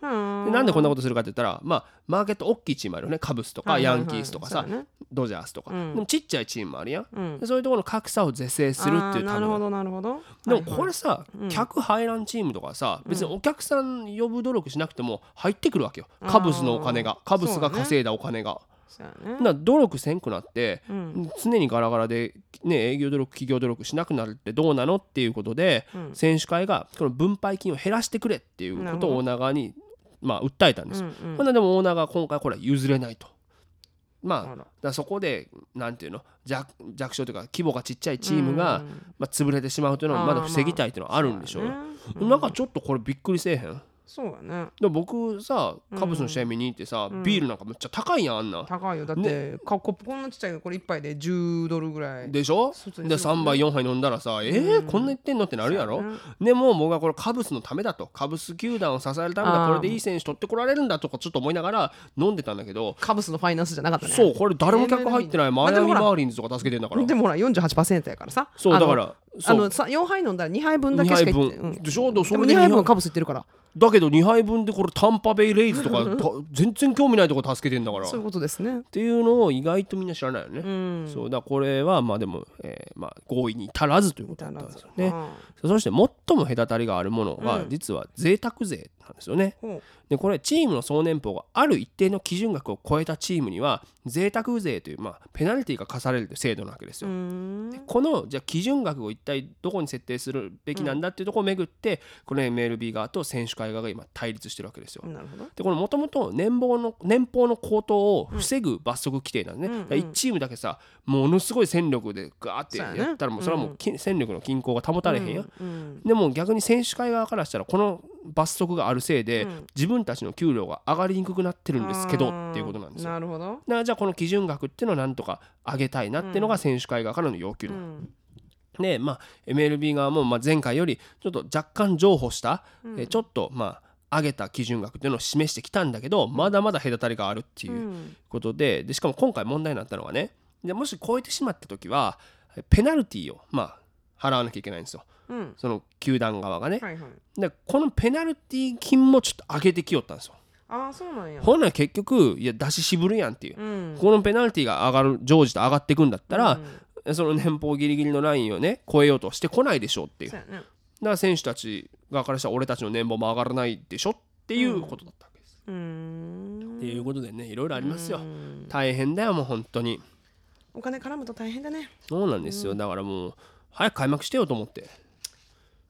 でなんでこんなことするかって言ったらまあマーケット大きいチームあるよね。カブスとかヤンキースとかさ、ね。ドジャースとか、うん。でもちっちゃいチームもあるやん。うん。でそういうところの格差を是正するっていうためなるほどなるほど。でもこれさ、うん。客入らんチームとかさ別にお客さん呼ぶ努力しなくても入ってくるわけよ。カブスのお金が。カブスが稼いだお金が。そうやね。だから努力せんくなって、うん。常にガラガラで、ね、営業努力企業努力しなくなるってどうなのっていうことで、うん。選手会がこの分配金を減らしてくれっていうことをオーナー側に、まあ、訴えたんです。よ。うんうん。ほんでもオーナーが今回これは譲れないと。まあ、だそこでなんていうの？弱弱小というか規模がちっちゃいチームが、うんまあ、潰れてしまうというのはまだ防ぎたいっていうのはあるんでしょう。ね。なんかちょっとこれびっくりせえへん？そうやね。でも僕さカブスの試合見に行ってさ、うん。ビールなんかめっちゃ高いやんあんな、高いよ。だってかコップこんなちっちゃいのこれ一杯で10ドルぐらい。でしょ？で外にする3杯4杯飲んだらさえーうんこんな言ってんのってなるやろ、ね。でも僕はこれカブスのためだと。カブス球団を支えるためだこれでいい選手取ってこられるんだとかちょっと思いながら飲んでたんだけど。カブスのファイナンスじゃなかったね。そうこれ誰も客入ってない。マイアミマーリンズとか助けてんだから。でもほら48%やからさ。そうだからあのさ4杯飲んだら2杯分だけしか2杯言ってうん。分でしょ？でもそでも2れで2杯。杯分カブス言ってるから。だけど2杯分でこれタンパベイレイズとか <laughs> た全然興味ないとこ助けてんだから。っそういうことですね。ていうのを意外とみんな知らないよね、うん。そう。だこれはまあでも、えーまあ、合意に至らずということだったんですよね。あそして最も隔たりがあるものがうん。実は贅沢税なんですよね。う。でこれチームの総年俸がある一定の基準額を超えたチームには贅沢税という、まあ、ペナルティが課されるという制度なわけですよ。このじゃあ基準額を一体どこに設定するべきなんだっていうところをめぐって、この MLB 側と選手会側が今対立してるわけですよ。なるほど。でこれもともと年俸の年俸の高騰を防ぐ罰則規定なんですね、うんうんだから1チームだけさものすごい戦力でガーってやったらもうそれはもうき戦力の均衡が保たれへんや、うん。うんでも逆に選手会側からしたらこの罰則があるせいで、うん。自分たちの給料が上がりにくくなってるんですけどっていうことなんですよ。なるほど。だからじゃあこの基準額っていうのをなん。とか上げたいなっていうのが選手会側からの要求なの。うん。で、まあ、MLB 側もまあ前回よりちょっと若干譲歩した、えちょっとまあ上げた基準額っていうのを示してきたんだけどまだまだ隔たりがあるっていううん。ことででしかも今回問題になったのはねでもし超えてしまった時はペナルティーをまあ払わなきゃいけないんですよ。うん。その球団側がね。はいはい。でこのペナルティー金もちょっと上げてきよったんですよ。ああそうなんや。ほんなら結局いや出し渋るやんっていう。うん。このペナルティーが上がる常時と上がっていくんだったらう、ん。その年俸ギリギリのラインをね超えようとしてこないでしょうっていう。だから選手たち側からしたら俺たちの年俸も上がらないでしょっていうことだったわけです。うーん。っていうことでねいろいろありますよ。う。ん。大変だよもう本当に。お金絡むと大変だね。そうなんですよ。だからもう早く開幕してよと思って。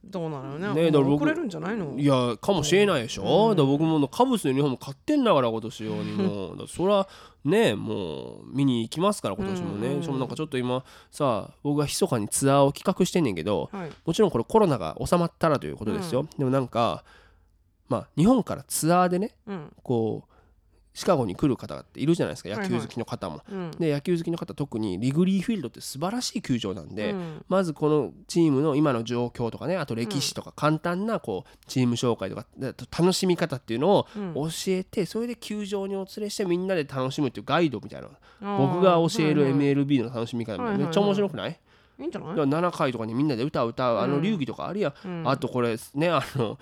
どうなのよねねだから僕遅れるんじゃないの？いやかもしれないでしょ、だから僕もカブスのユニフォーム買ってんだから今年用に <laughs> もう。だそれはねもう見に行きますから今年もね、うん。しかもなんかちょっと今さ僕が密かにツアーを企画してんねんけどはい。もちろんこれコロナが収まったらということですよ、でもなんかまあ日本からツアーでねうん。こうシカゴに来る方っているじゃないですかはいはい。野球好きの方も。うん。で野球好きの方特にリグリーフィールドって素晴らしい球場なんで、うん。まずこのチームの今の状況とかねあと歴史とか簡単なこうチーム紹介とかで楽しみ方っていうのをうん。教えてそれで球場にお連れしてみんなで楽しむっていうガイドみたいな僕が教えるはいはい。MLB の楽しみ方はいはいはい。めっちゃ面白くない？いいんじゃないだから7回とかにみんなで歌を歌うあの流儀とかあるやん、うん。あとこれねあの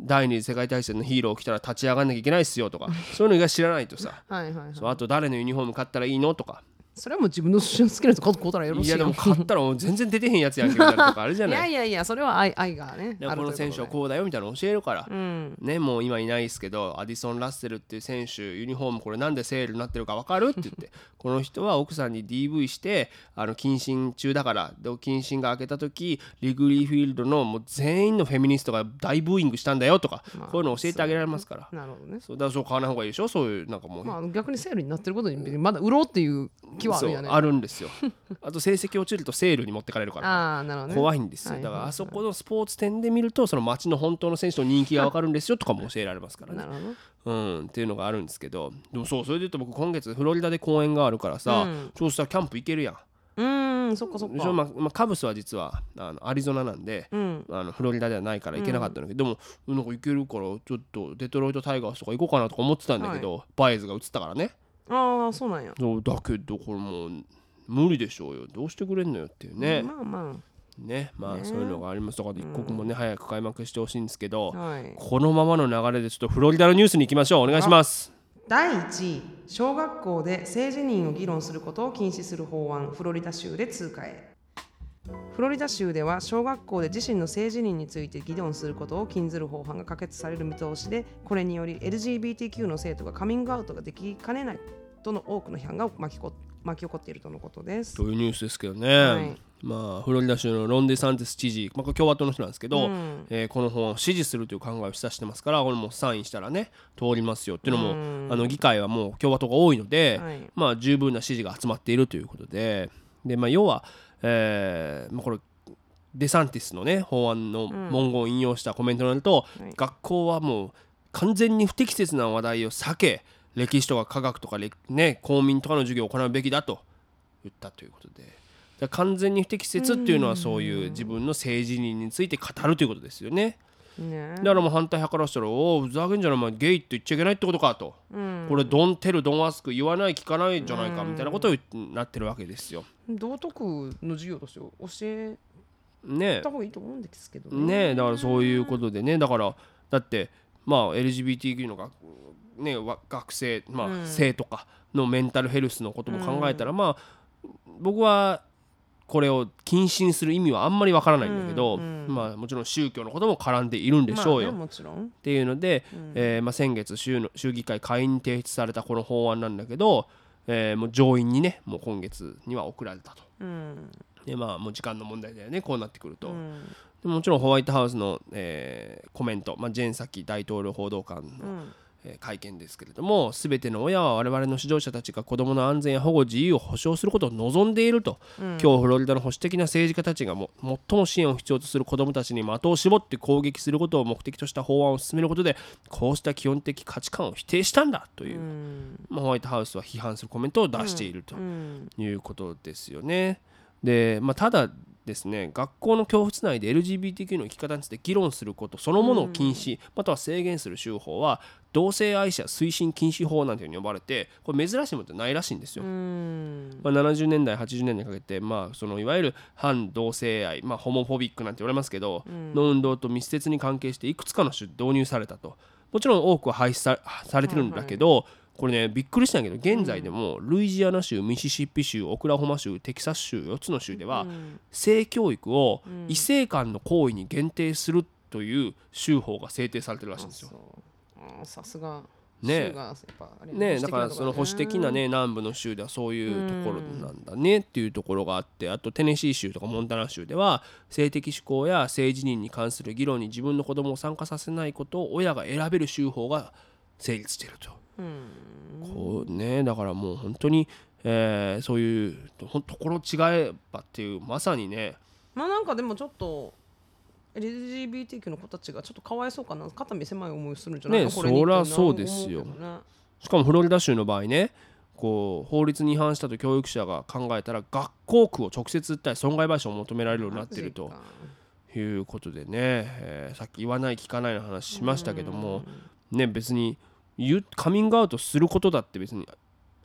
第二次世界大戦のヒーロー来たら立ち上がんなきゃいけないっすよとかそういうのが知らないとさ。はいはいはい。そうあと誰のユニフォーム買ったらいいのとかそれはもう自分の好きなやつ買うたらよろしいやでも買ったら全然出てへんやつやんけみたいなとかあるじゃいない。やいやいやそれは愛愛がねでこの選手はうこうだよみたいなの教えるから、うん。ねもう今いないですけどアディソン・ラッセルっていう選手ユニフォームこれなんでセールになってるか分かるって言って <laughs> この人は奥さんに DV してあの謹慎中だからで謹慎が明けた時リグリーフィールドのもう全員のフェミニストが大ブーイングしたんだよとか、まあこういうの教えてあげられますから。なるほどね。そうだからそう買わない方がいいでしょ？そういうなんかもう、まあ逆にセールになってることにまだ売ろうっていう気はあそうるよね。あるんですよ。<laughs> あと成績落ちるとセールに持ってかれるから。ああなるほどね。怖いんですよ。はい。だからあそこのスポーツ店で見るとその街の本当の選手の人気が分かるんですよとかも教えられますからね。なるほど。うん、っていうのがあるんですけど。でもそうそれで言うと僕今月フロリダで公演があるからさ、うん。そうしたらキャンプ行けるやん。うーんうんそっかそっか。まあまあ、カブスは実はあのアリゾナなんで、うん。あのフロリダではないから行けなかったんだけど、でもなんか行けるからちょっとデトロイト・タイガースとか行こうかなとか思ってたんだけど、バイズが映ったからねああそうなんや。そうだけどこれもう無理でしょうよ。どうしてくれんのよっていうね、まあまねまあね。そういうのがありますだから一刻もね、早く開幕してほしいんですけど、あはい。このままの流れでちょっとフロリダのニュースに行きましょう。お願いします。第1位小学校で性自認を議論することを禁止する法案フロリダ州で通過へフロリダ州では小学校で自身の性自認について議論することを禁ずる法案が可決される見通しでこれにより LGBTQ の生徒がカミングアウトができかねないとの多くの批判が巻きこ巻き起こっているとのことです。というニュースですけどね、はい。まあフロリダ州のロンデサンティス知事、まあ、共和党の人なんですけど、うん。えーこの法案を支持するという考えを示唆してますからこれもうサインしたらね通りますよっていうのも、うん。あの議会はもう共和党が多いので、はい。まあ十分な支持が集まっているということで。で、まあ、要は、えーまあ、これデサンティスのね法案の文言を引用したコメントになると、はい。学校はもう完全に不適切な話題を避け歴史とか科学とか、れね、公民とかの授業を行うべきだと言ったということで。完全に不適切っていうのはそういう自分の性自認について語るということですよね。ね。だからもう反対派からしたら「おおふざけんじゃないお前ゲイって言っちゃいけないってことか」と、うん。これドンテルドンアスク言わない聞かないんじゃないかみたいなことを言っなってるわけですよ。道徳の授業として教えねた方がいいと思うんですけどね。だからそういうことでね。だからだってまあ LGBTQ の学,、ね、わ学生、まあうん。生とかのメンタルヘルスのことも考えたら、まあ僕はこれを禁止にする意味はあんまりわからないんだけど、うんうんまあもちろん宗教のことも絡んでいるんでしょうよ。まあねもちろんっていうので、えーまあ、先月州の州議会下院に提出されたこの法案なんだけど、えーもう上院にねもう今月には送られたと。うんでまあもう時間の問題だよねこうなってくると。うんでもちろんホワイトハウスの、えーコメント、まあ、ジェーン・サキ大統領報道官の、会見ですけれども全ての親は我々の指導者たちが子どもの安全や保護自由を保障することを望んでいると、今日フロリダの保守的な政治家たちがも最も支援を必要とする子どもたちに的を絞って攻撃することを目的とした法案を進めることでこうした基本的価値観を否定したんだという、うんまあ、ホワイトハウスは批判するコメントを出していると。うんいうことですよね。で、まあ、ただですね学校の教室内で LGBTQ の生き方について議論することそのものを禁止、または制限する州法は同性愛者推進禁止法なんていうふうに呼ばれてこれ珍しいものってないらしいんですよ。うん。まあ、70年代80年代にかけて、まあ、そのいわゆる反同性愛、まあ、ホモフォビックなんて言われますけど、の運動と密接に関係していくつかの種導入されたと。もちろん多くは廃止さされてるんだけど、これねびっくりしたんやけど現在でもルイジアナ州ミシシッピ州オクラホマ州テキサス州4つの州では、性教育を異性間の行為に限定するという州法が制定されてるらしいんですよ。さすが。ねね、だからその保守的なねね南部の州ではそういうところなんだねっていうところがあってあとテネシー州とかモンタナ州では性的指向や性自認に関する議論に自分の子供を参加させないことを親が選べる州法が成立していると。こうねだからもう本当に、えーそういうところ違えばっていうまさにね。まあなんかでもちょっと LGBTQ の子たちがちょっとかわいそうかな肩身狭い思いするんじゃないの？ねそりゃそうですよしかもフロリダ州の場合ねこう法律に違反したと教育者が考えたら学校区を直接訴え損害賠償を求められるようになっているということでね、えーさっき言わない聞かないの話しましたけども、ね、別にカミングアウトすることだって別に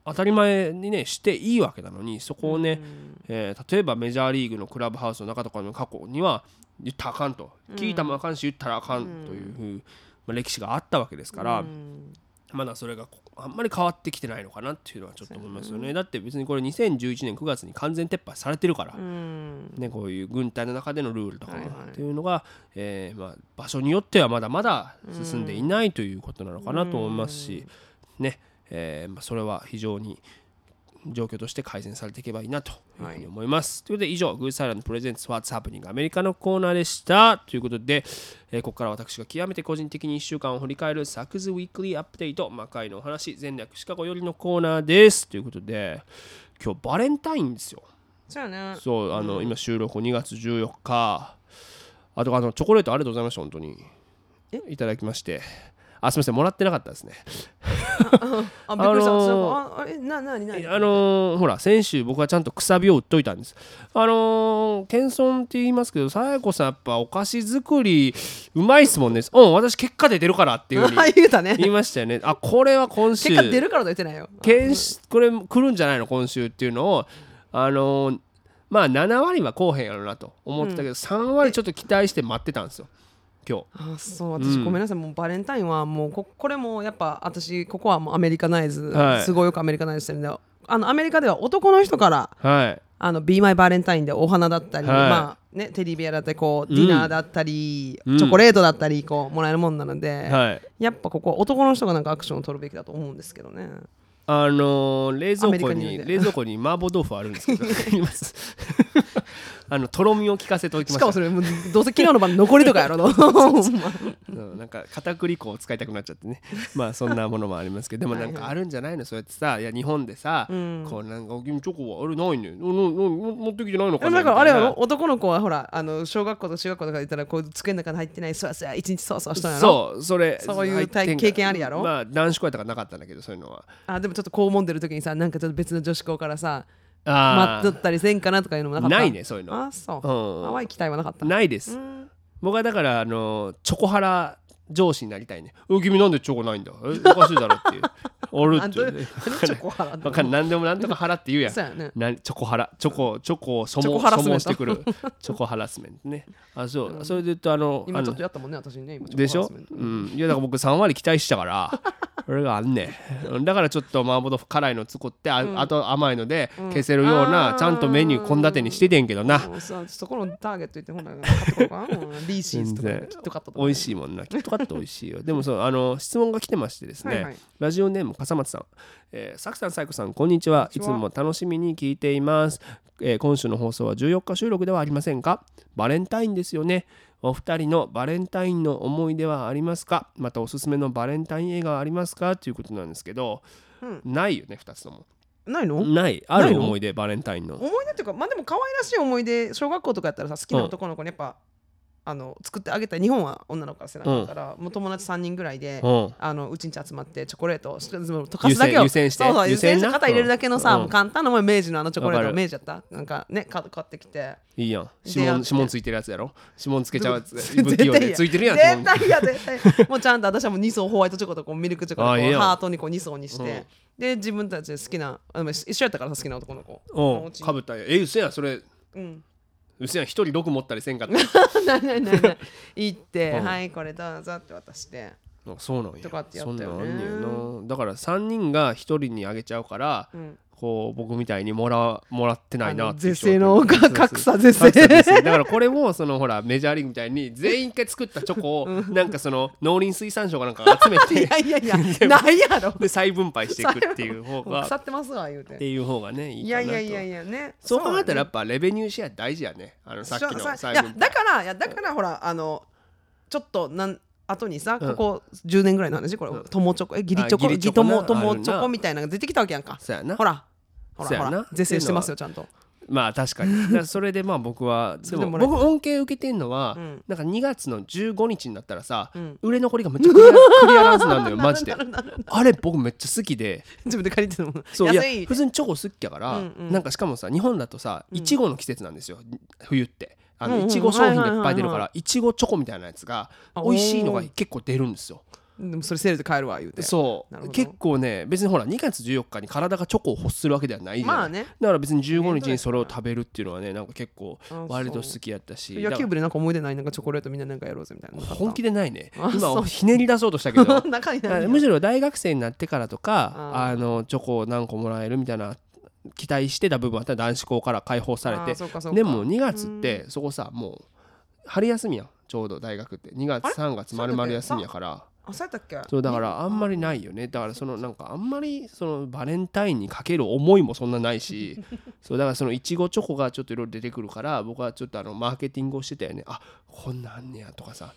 当たり前にねしていいわけなのにそこをね、えー例えばメジャーリーグのクラブハウスの中とかの過去には言ったらあかんと。聞いたもあかんし言ったらあかんというふう、まあ、歴史があったわけですから、うんまだそれがこあんまり変わってきてないのかなっていうのはちょっと思いますよね。だって別にこれ2011年9月に完全撤廃されてるから、うん。ね、こういう軍隊の中でのルールとかっていうのが、えーまあ、場所によってはまだまだ進んでいないということなのかなと思いますし、ねえーまあ、それは非常に状況として改善されていけばいいなというふうに思います。ということで以上、グーサイランドプレゼンツ What's Happening アメリカのコーナーでした。ということで、えーここから私が極めて個人的に1週間を振り返るサクズウィークリーアップデート、魔界のお話、全略シカゴよりのコーナーです。ということで、今日バレンタインですよ。そうやねそう、あの、今収録2月14日。あと、あの、チョコレートありがとうございました、本当に。いただきまして。あ、すみません、もらってなかったですね。<laughs> あびっくりした、あのーああれ何ななになにあのーほら先週僕はちゃんとくさびを売っといたんです。あのー謙遜って言いますけどさやこさんやっぱお菓子作りうまいっすもんね。うん私結果で出るからっていうふうにあ <laughs> 言うたね。言いましたよね。あこれは今週。結果出るからと言ってないよ。これ来るんじゃないの？今週っていうのをあのーまあ7割はこうへんやろなと思ってたけど、3割ちょっと期待して待ってたんですよ今日。あそう私ごめんなさい、もうバレンタインはもうここれもやっぱ私ここはもうアメリカナイズ、はい。すごいよくアメリカナイズしてるんで。あのアメリカでは男の人からはい。あの Be My バレンタインでお花だったり、はい。まあね、テディベアだったりこう、うん。ディナーだったり、うん。チョコレートだったりこうもらえるもんなので、はい。やっぱここは男の人がなんかアクションを取るべきだと思うんですけどね。あのー冷蔵庫に冷蔵庫に麻婆豆腐あるんですけど。<laughs> いますあのとろみを効かせておいてました。しかもそれもうどうせ昨日の晩残りとかやろの <laughs> うん <laughs> なんか片栗粉を使いたくなっちゃってね。<laughs> まあそんなものもありますけどでもなんかあるんじゃないの？そうやってさいや日本でさ、ん。こうなんか「君チョコはあれないねんうんうんうん持ってきてないのかでもな」なんかあれやろ？男の子はほらあの小学校とか中学校とか行ったらこう机の中に入ってないそうやそうや一日そうそうしたんやろ？そうそれ。そういう入ってんが経験あるやろ？まあ男子校やったからなかったんだけどそういうのは。あでもちょっとこうもんでる時にさなんかちょっと別の女子校からさあ待っとったりせんかなとかいうのもなかった？ないねそういうの。あそう、うん。淡い期待はなかった。ないです、うん。僕はだからあのチョコハラ上司になりたいね「うん君なんでチョコないんだえおかしいだろ」っていう「<laughs> おる」っていう。ね何チョコハラわかんなでもなんとかハラって言うやん。そうやね。なチョコハラチョコチョコを所望所望してくる。チョコハラスメントね。あそう、それで言うとあの今ちょっあとやったもんね私にね今のでしょ？うん。いやだから僕3割期待したから。<laughs> それがあんねん。だからちょっと麻婆豆腐辛いの作ってあ,、あと甘いので消せるような、ちゃんとメニュー献立にしててんけどな。そこのターゲット言ってほんなら買ってこようかな。<laughs> うんリーシーズとかキットカットとか美味しいもんなキットカット美味しいよ。でもそうあの質問が来てましてですね、はいはい。ラジオネーム笠松さん、えー、さくさんさいこさんこんにちは。いつも楽しみに聞いています、えー今週の放送は14日収録ではありませんか？バレンタインですよね。お二人のバレンタインの思い出はありますか？またおすすめのバレンタイン映画はありますか？ということなんですけど、うん。ないよね2つとも。ないの？ない。ある思い出バレンタインの。思い出っていうかまあでも可愛らしい思い出小学校とかやったらさ好きな男の子にやっぱ、あの作ってあげたい。日本は女の子からせなかったから、もう友達3人ぐらいで、うん。あのうちんち集まってチョコレートを溶かすだけを湯煎湯煎して。そうそう湯湯煎な煎して肩入れるだけのさ、うん。もう簡単なもん明治のあのチョコレート明治やった。なんかねか買ってきて。いいやん。指紋指紋ついてるやつやろ？指紋つけちゃうやつ <laughs> 絶不器やでついてるやん絶対や絶対。もうちゃんと私はもう2層ホワイトチョコとこうミルクチョコとこうハートにこう2層にして、うん。で自分たちで好きなあでも一緒やったからさ好きな男の子。かぶったんや。えうせやそれ。うんうせやん一人6持ったりせんかった。<laughs> ないないないない。行って、うん。はいこれどうぞって渡して。あそうなんや。とかってやったよね。なんあんねやな。だから3人が1人にあげちゃうから、んこう僕みたいにもらもらってないなって是正の <laughs> 格差是正。だからこれもそのほらメジャーリーグみたいに全員一回作ったチョコをなんかその農林水産省かなんかが集め <laughs> いてやいやいや <laughs> ないやろ。で再分配していくっていう方が腐ってますわ言うってていう方がねいいいやいやいやいやね。そう考えたらやっっぱレベニューシェア大事やね。あのさっきのい再分配。やだからいやだからほらあのちょっとなん後にさ、うん。ここ10年ぐらいの話？これ、うん。友チョコ？えギリチョコ？あギリチョコな？ギトモ友あるな。チョコ？みたいなのが出てきたわけやんか。ほら。ほらほら。是正してますよちゃんと。まあ確かに。それでまあ僕は <laughs> でも僕恩恵受けてんのは、うん。なんか2月の15日になったらさ、ん。売れ残りがめっちゃクリアクリアランスなんだよマジで。あれ僕めっちゃ好きで。自分で借りてるもんそういや安い？普通にチョコ好きやから、うんうん。なんかしかもさ日本だとさいちごの季節なんですよ冬ってあのいちご商品がいっぱい出るからいちごチョコみたいなやつがあ美味しいのが結構出るんですよ。でもそれセールで買えるわ言うて。そう。結構ね別にほら2月14日に体がチョコを欲するわけではないじゃまあね。だから別に15日にそれを食べるっていうのはねなんか結構あ割と好きやったし野球部でなんか思い出ないなんかチョコレートみんななんかやろうぜみたいな。本気でないね。今 <laughs> ひねり出そうとしたけど。<laughs> むしろ大学生になってからとかあのチョコを何個もらえるみたいな期待してた部分あったら男子校から解放されて。でも2月ってそこさもう春休みやんちょうど大学って。2月あれ？3月丸々休みやから。あそうやったっけ？そうだからあんまりないよね。だからそのなんかあんまりそのバレンタインにかける思いもそんなないし。<laughs> そうだからそのいちごチョコがちょっといろいろ出てくるから僕はちょっとあのマーケティングをしてたよね。あこんなんねやとかさ。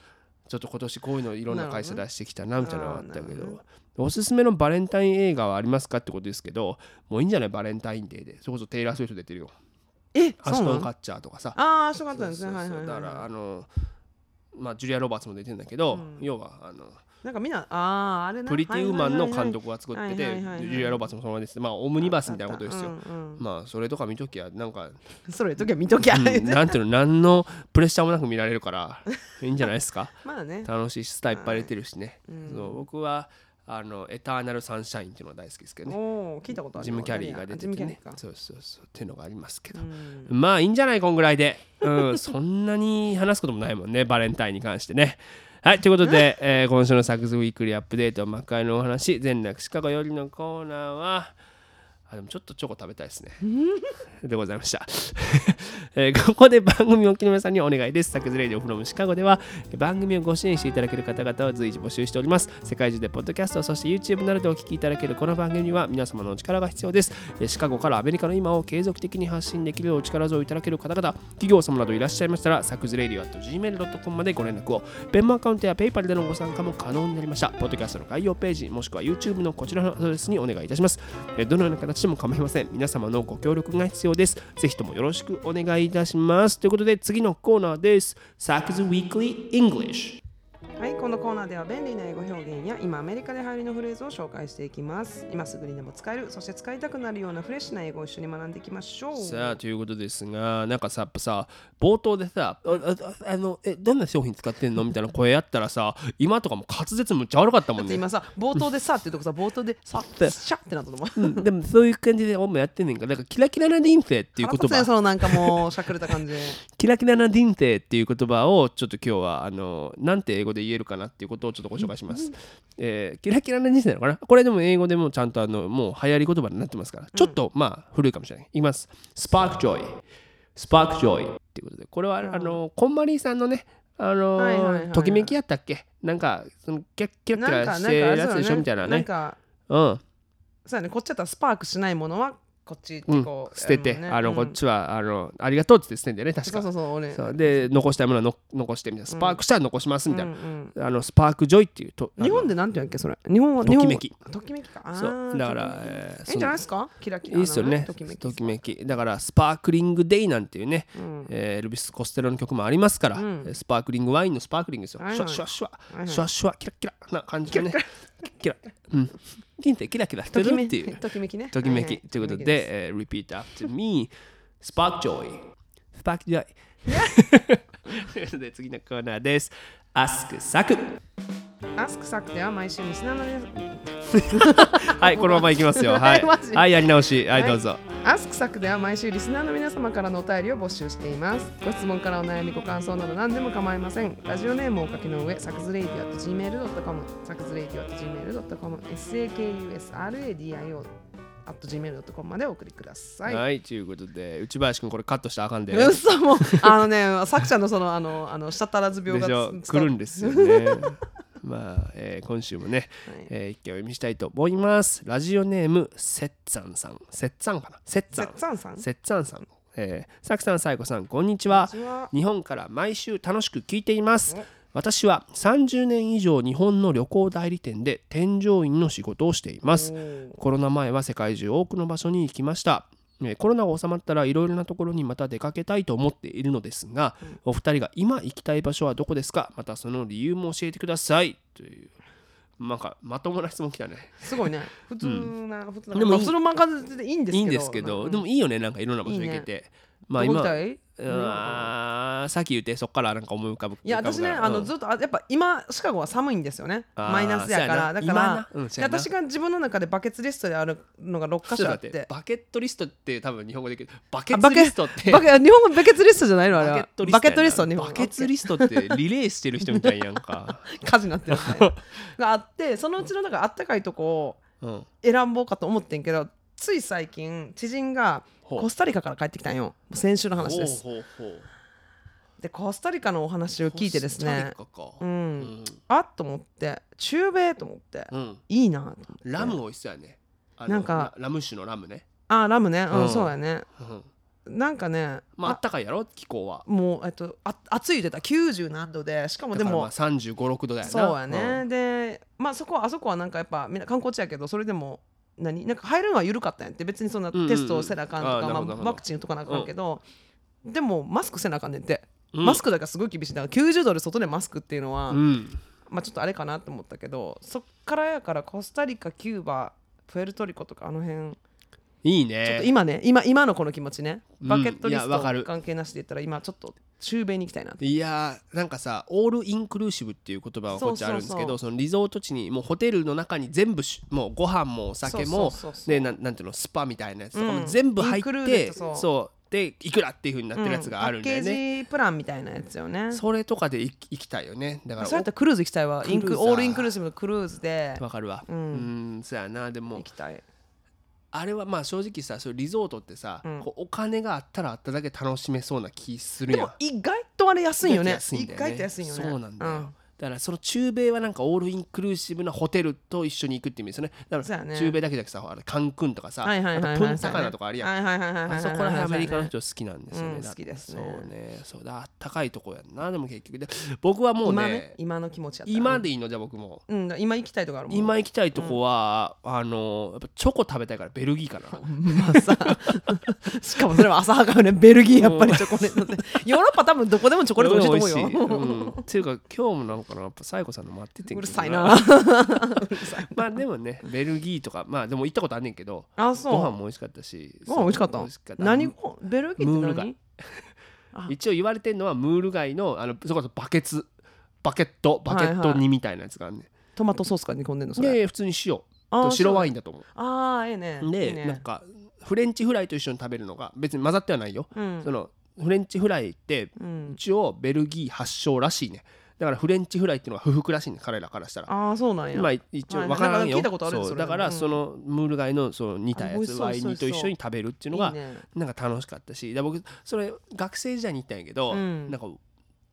ちょっと今年こういうのいろんな会社出してきたなみたいなのがあったけどおすすめのバレンタイン映画はありますかってことですけどもういいんじゃない？バレンタインデーで。それこそテイラー・スウィフト出てるよ。えアシュトン・カッチャーとかさ。ああそうかったんですね。そうそうだかはいはいはいらあのまあジュリア・ロバーツも出てるんだけど、うん。要はあのなんかみんなあああれなプリティウーマンの監督が作っててはいはいはいはい。ジュリア・ロバーツもそのままです。まあオムニバースみたいなことですよ、うんうん。まあそれとか見ときゃなんか、<laughs> それ時は見ときゃ、うんなんていうの何のプレッシャーもなく見られるからいいんじゃないですか。<laughs> まあね。楽しいしスターいっぱい入れてるしね、うん。そう僕はあのエターナルサンシャインっていうのが大好きですけどね。聞いたことあるジム・キャリーが出てジムてねそうそうそうっていうのがありますけど、うん。まあいいんじゃないこんぐらいで、うん、<laughs> そんなに話すこともないもんねバレンタインに関してね。はいということで、えー今週のサクズウィークリーアップデート魔界のお話全楽シカゴよりのコーナーはあでもちょっとチョコ食べたいですね。<laughs> でございました、<laughs> えーここで番組をお聞きの皆さんにお願いです。サクズレディオフロムシカゴでは番組をご支援していただける方々を随時募集しております。世界中でポッドキャストそして YouTube などでお聞きいただけるこの番組には皆様のお力が必要です。えーシカゴからアメリカの今を継続的に発信できるお力添えいただける方々企業様などいらっしゃいましたらサクズレディオ gmail.com までご連絡をペンマアカウントや PayPal でのご参加も可能になりました。ポッドキャストの概要ページもしくは YouTube のこちらのアドレスにお願いいたします。えーどのような形でも構いません。皆様のご協力が必要です。ぜひともよろしくお願いいたします。ということで次のコーナーです。サクズ Weekly English はい、このコーナーでは便利な英語表現や今アメリカで流行りのフレーズを紹介していきます。今すぐにでも使える、そして使いたくなるようなフレッシュな英語を一緒に学んでいきましょう。さあということですがなんかさやっぱさ冒頭でさあああのえどんな商品使ってんのみたいな声やったらさ今とかも滑舌むっちゃ悪かったもんね今さ、冒頭でさっていうとこさ、冒頭でさってシャってなったと思う。うんでもそういう感じで俺もやってんねんからなんかキラキラな人生っていう言葉そのなんかもうしゃくれた感じで。<laughs> キラキラな人生っていう言葉をちょっと今日はあのなんて英語で言えるかなっていうことをちょっとご紹介します、えーキラキラな人生なのかな？これでも英語でもちゃんとあのもう流行り言葉になってますから。ちょっとまあ古いかもしれない。いきます。 spark joy spark joy っていうことで。これはあのこんまりさんのねあのはいはいはいはい。ときめきやったっけ？なんかそのキラキラキなんか、なんか、ラしてるやつでしょ？みたいなね。なんか、うん。そうやね、こっちだったらスパークしないものはこっちってうん。こう、捨てて、ね。あの、うん。こっちはあのありがとうって言って捨てんだよね確か。そうそう俺。そう。で残したいものはの残してみたいな。スパークしたら残しますみたいな、うんあの spark joy っていうとうん日本ででなんて言うんやっけそれ。日本はときめき。ときめきか。そう。だから、えーいいんじゃないですか？キラキラの？いいっすよね。ときめきときめき。だから sparkling day なんていうね、うん。えーエルビス・コステロの曲もありますから、うん。スパークリングワインのスパークリングですよ、はいはいシュワシュワシュワ、はいはいシュワシュワキラキラな感じのねキラうん。人生キラキラしてときめるっていう。ときめきね。ときめき、ということで、えー、repeat after me spark joy spark joy ということで次のコーナーです。Ask サク Ask サクでは毎週リスナーの皆さんはいこのままいきますよ。<laughs> はいはい。やり直し。はいどうぞ、 Ask サクでは毎週リスナーの皆様からのお便りを募集しています。ご質問からお悩み、ご感想など何でも構いません。ラジオネームをお書きの上、サクズ radio at gmail.com、サクズ radio at gmail.com、sakusradio at gmail.com までお送りください。はい、ということで内林君これカットしたらあかんで。うっそもうあのね、さくちゃんのそのあのあの舌足らず病が来るんですよねまあ、えー今週もね、はいえー一件お読みしたいと思いますラジオネームせっつぁんさんせっつぁんかな？せっつんっさん。せっつぁんさんえー、さくさん、さいこさん、こんにちは。日本から毎週楽しく聞いていますお。私は30年以上日本の旅行代理店で添乗員の仕事をしています。コロナ前は世界中多くの場所に行きました。えーコロナが収まったらいろいろなところにまた出かけたいと思っているのですが、お二人が今行きたい場所はどこですか？またその理由も教えてください。という、なんかまともな質問来たね。すごいね。<laughs> 普通な、普通な。でもいいまあ普通の漫画でいいんですけど。いいんですけど、うんでもいいよね、なんかいろんな場所行けて。まあ今、さっき言ってそこからなんか思い浮かぶ。いや私ねあのずっとあやっぱ今シカゴは寒いんですよね。マイナスやから。だから私が自分の中でバケツリストであるのが6箇所あって。バケットリストって多分日本語で言うけどバケツリストってバケ日本語バケツリストじゃないの？あれは。バケットリストバケツリストってリレーしてる人みたいやんか、火事になってるね。があってそのうちのなんかあったかいとこをうん、選ぼうかと思ってんけどつい最近知人がコスタリカから帰ってきたんよ。先週の話です。でコスタリカのお話を聞いてですね。コスタリカか。ううん。ん、あっと思って中米と思ってうん、いいなと思って。ラム美味しそうやね。なんかララム酒のラムね、あラムね。ううん。んそうやね。うん、なんかねまああったかいやろ？気候は。もうえっとあ暑い言うてた90何度でしかもでもだからまあ3 5 6度だよな。そうやね、でまあそこあそこはなんかやっぱみんな観光地やけどそれでも何？なんか入るのは緩かったんやって。別にそんなうんうんテストをせなあかんとか、まあ、ワクチンとかなあかんけど、でもマスクせなあかんねんって、うん。マスクだからすごい厳しい。だから90度で外でマスクっていうのは、うん。まあちょっとあれかなと思ったけどそっからやからコスタリカキューバプエルトリコとかあの辺いいちょっとね今ね今今のこの気持ちねうんバケットリスいやわかる。ト関係なしで言ったら今ちょっと中米に行きたいなっていやーなんかさオールインクルーシブっていう言葉がこっちあるんですけどそのリゾート地にもうホテルの中に全部しもうご飯もお酒もそうそうそうそう。でなんなんていうのスパみたいなやつとかもうん。全部入って、ドそう。そう。でいくらっていう風になってるやつがあるんだよパッケね、ージプランみたいなやつよね。それとかで行き行きたいよね。だからそれやったらクルーズ行きたいわ。インクオールインクルーシブのクルーズで。おわかるわ。ううんんそうやな。でも行きたいあれはまあ正直さそうリゾートってさ、うん。こうお金があったらあっただけ楽しめそうな気するでやん。も意外とあれ安いよね。安いんだよね。意外と安いよね。そうなんだよ、うんだからその中米はなんかオールインクルーシブなホテルと一緒に行くって意味ですよね。だから中米だけじゃなくてさあれカンクンとかさ、プンタカナとかあるやん、そこら辺アメリカの人人好きなんですよね、好きですね。そうね。そうだ。あったかいとこやんな。でも結局で僕はもう今ねね今の気持ちやった。ら今でいいの？じゃあ僕も。うん今行きたいとこある今行きたいとこは、あのやっぱチョコ食べたいからベルギーかな。<laughs> まあさ <laughs> しかもそれは浅はかよねベルギーやっぱりチョコレートって。<laughs> ヨーロッパ多分どこでもチョコレート美味しい。と思うようん、っていうか今日もなんかなやっぱサイコさんの待っててうるさいな。<laughs> まあでもねベルギーとかまあでも行ったことあんねんけどあそう。ご飯も美味しかったしご飯美味しかった？何ベルギーって何？一応言われてるのはムール貝のあのそれこそバケツ。バケットバケットはいはい煮みたいなやつがあるね、トマトソースから煮込んでんのそれ。で普通に塩と白ワインンだと思ああええね。うでいいね。なんかフレンチフライと一緒に食べるのが別に混ざってはないよ、うん。そのフレンチフライってうん。一応ベルギー発祥らしいね。だからフレンチフライっていうのは不服らしいね彼らからしたら。ああそうなんや。まあ一応はい分からんよ。なんか聞いたことあるそうそれだからうん。そのムール貝のその煮たやつワイン煮と一緒に食べるっていうのがなんか楽しかったし。で僕それ学生時代に行ったんやけど、うん。なんか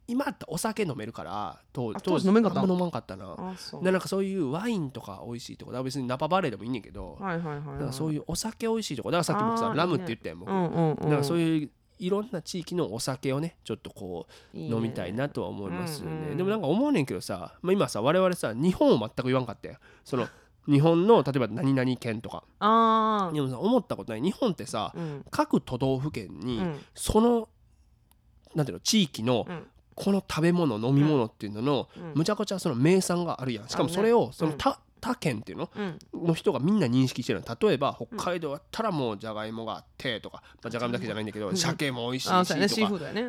今ってお酒飲めるから当あ当時。飲めんかった？あんま飲まんかったな。あそう。でなんかそういうワインとか美味しいとこだから別にナパバレーでもいいねんけど、はいはいはいはい。だからそういうお酒美味しいとこだからさっき僕さラムって言ったやん僕、うんうんうん。だからそういういろんな地域のお酒をねちょっとこう飲みたいなとは思いますよね。うんうんでもなんか思うねんけどさ、まあ、今さ我々さ日本を全く言わんかったやん。その日本の例えば何々県とか。ああでもさ思ったことない日本ってさうん各都道府県にうんそのなんていうの地域のうんこの食べ物飲み物っていうののうん。むちゃくちゃその名産があるやん。しかもそれをその他他県っていうのうん。の人がみんな認識してるの。例えば北海道だったらもうじゃがいもがあってとか、まあ、じゃがいもだけじゃないんだけどうん。鮭も美味しいし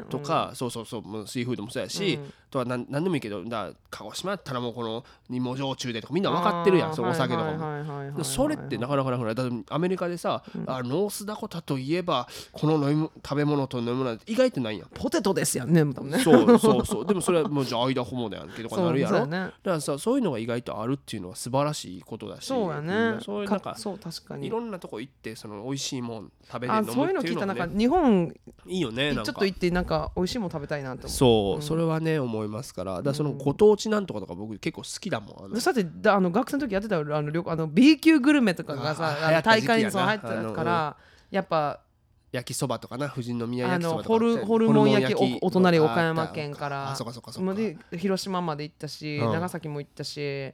とかそうそうそうもうシーフードもそうやし、うんとは何何でもいいけどだ鹿児島やったらもうこの芋焼酎でとかみんな分かってるやんそのお酒とかも。もそれってなかなかなくないだってアメリカでさ、あノースダコタといえばこの飲み物食べ物と飲み物って意外とないやん。ポテトですやんね多分ねそうそうそう。でもそれはもうじゃあ間ホモだやんけとかなるやろ。<laughs> ね。だからさそういうのが意外とあるっていうのは素晴らしいことだしそうやんねそういうなんかそう確かに。いろんなとこ行ってその美味しいもん食べて飲あそういうのむっていうのも、聞いたなんかね、日本いいよねなんか。ちょっと行ってなんか美味しいもん食べたいなと思そう、うん。それはね思いますから。だそのご当地なんとかとか僕結構好きだもんさてだあの学生の時やってたよあの旅あの B 級グルメとかがさ大会にそう入ってたからやっぱ焼きそばとかな富士宮あ焼きそばとかのホルホルモン焼きおお隣岡山県から。あそうかそうかそうか。広島まで行ったし、うん。長崎も行ったし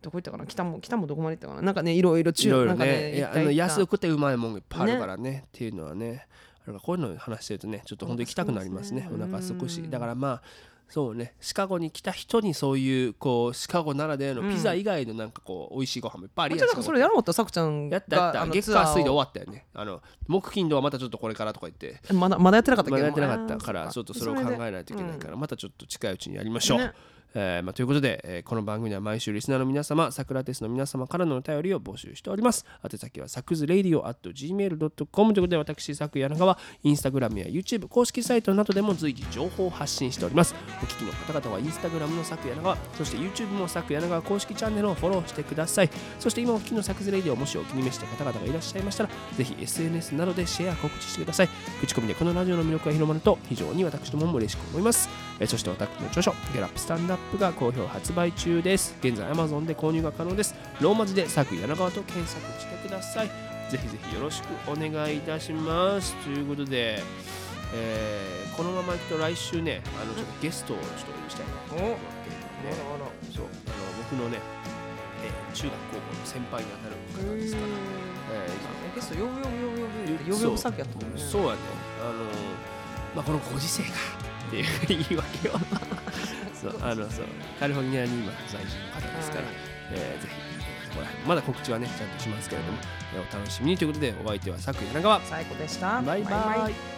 どこ行ったかな？北も北もどこまで行ったかな？なんかねいろいろい中なんかろいろねねいやあの安くてうまいもんがいっぱいあるからね。っていうのはねだからこういうの話してるとねちょっと本当に行きたくなりますね。おお腹腹すくし。うんだからまあそうねシカゴに来た人にそういうこうシカゴならではのピザ以外のなんかこう美味しいご飯もいっぱいあるやん。あじゃあなんかそれやろうとさくちゃんやったやった。月火水で終わったよね。あの木金土はまたちょっとこれからとか言って。まだまだやってなかったまだやってなかったからちょっとそれを考えないといけないからまたちょっと近いうちにやりましょう。えーまあ、ということで、えーこの番組では毎週リスナーの皆様、サクラテスの皆様からのお便りを募集しております。宛先はサクズレイディオ at gmail.com ということで、私、サク柳川、インスタグラムや YouTube、公式サイトなどでも随時情報を発信しております。お聞きの方々はインスタグラムのサク柳川、そして YouTube もサク柳川公式チャンネルをフォローしてください。そして今お聞きのサクズレイディオ、もしお気に召した方々がいらっしゃいましたら、ぜひ SNS などでシェア、告知してください。口コミでこのラジオの魅力が広まると、非常に私どもも嬉しく思います。えーそして私の著書「ゲラップスタンダップ」が好評発売中です。現在 Amazon で購入が可能です。ローマ字で作柳川と検索してください。ぜひぜひよろしくお願いいたします。ということで、えーこのままいくと来週ねあのちょっとゲストをちょっとお呼びしたいなと思っているので、そうあの僕のね、えー中学高校の先輩にあたる方ですから、えー今ゲスト呼ぶ呼ぶ呼ぶ呼ぶ呼ぶ呼ぶ先やったもんねそうやねあのまあこのご時世がっていう <laughs> 言い訳を。そそうあのそうカリフォルニアに今在住の方ですから、はい。えーぜひまだ告知はねちゃんとしますけれども、えーお楽しみにということでお相手は佐久柳川。最高でした。バイバイ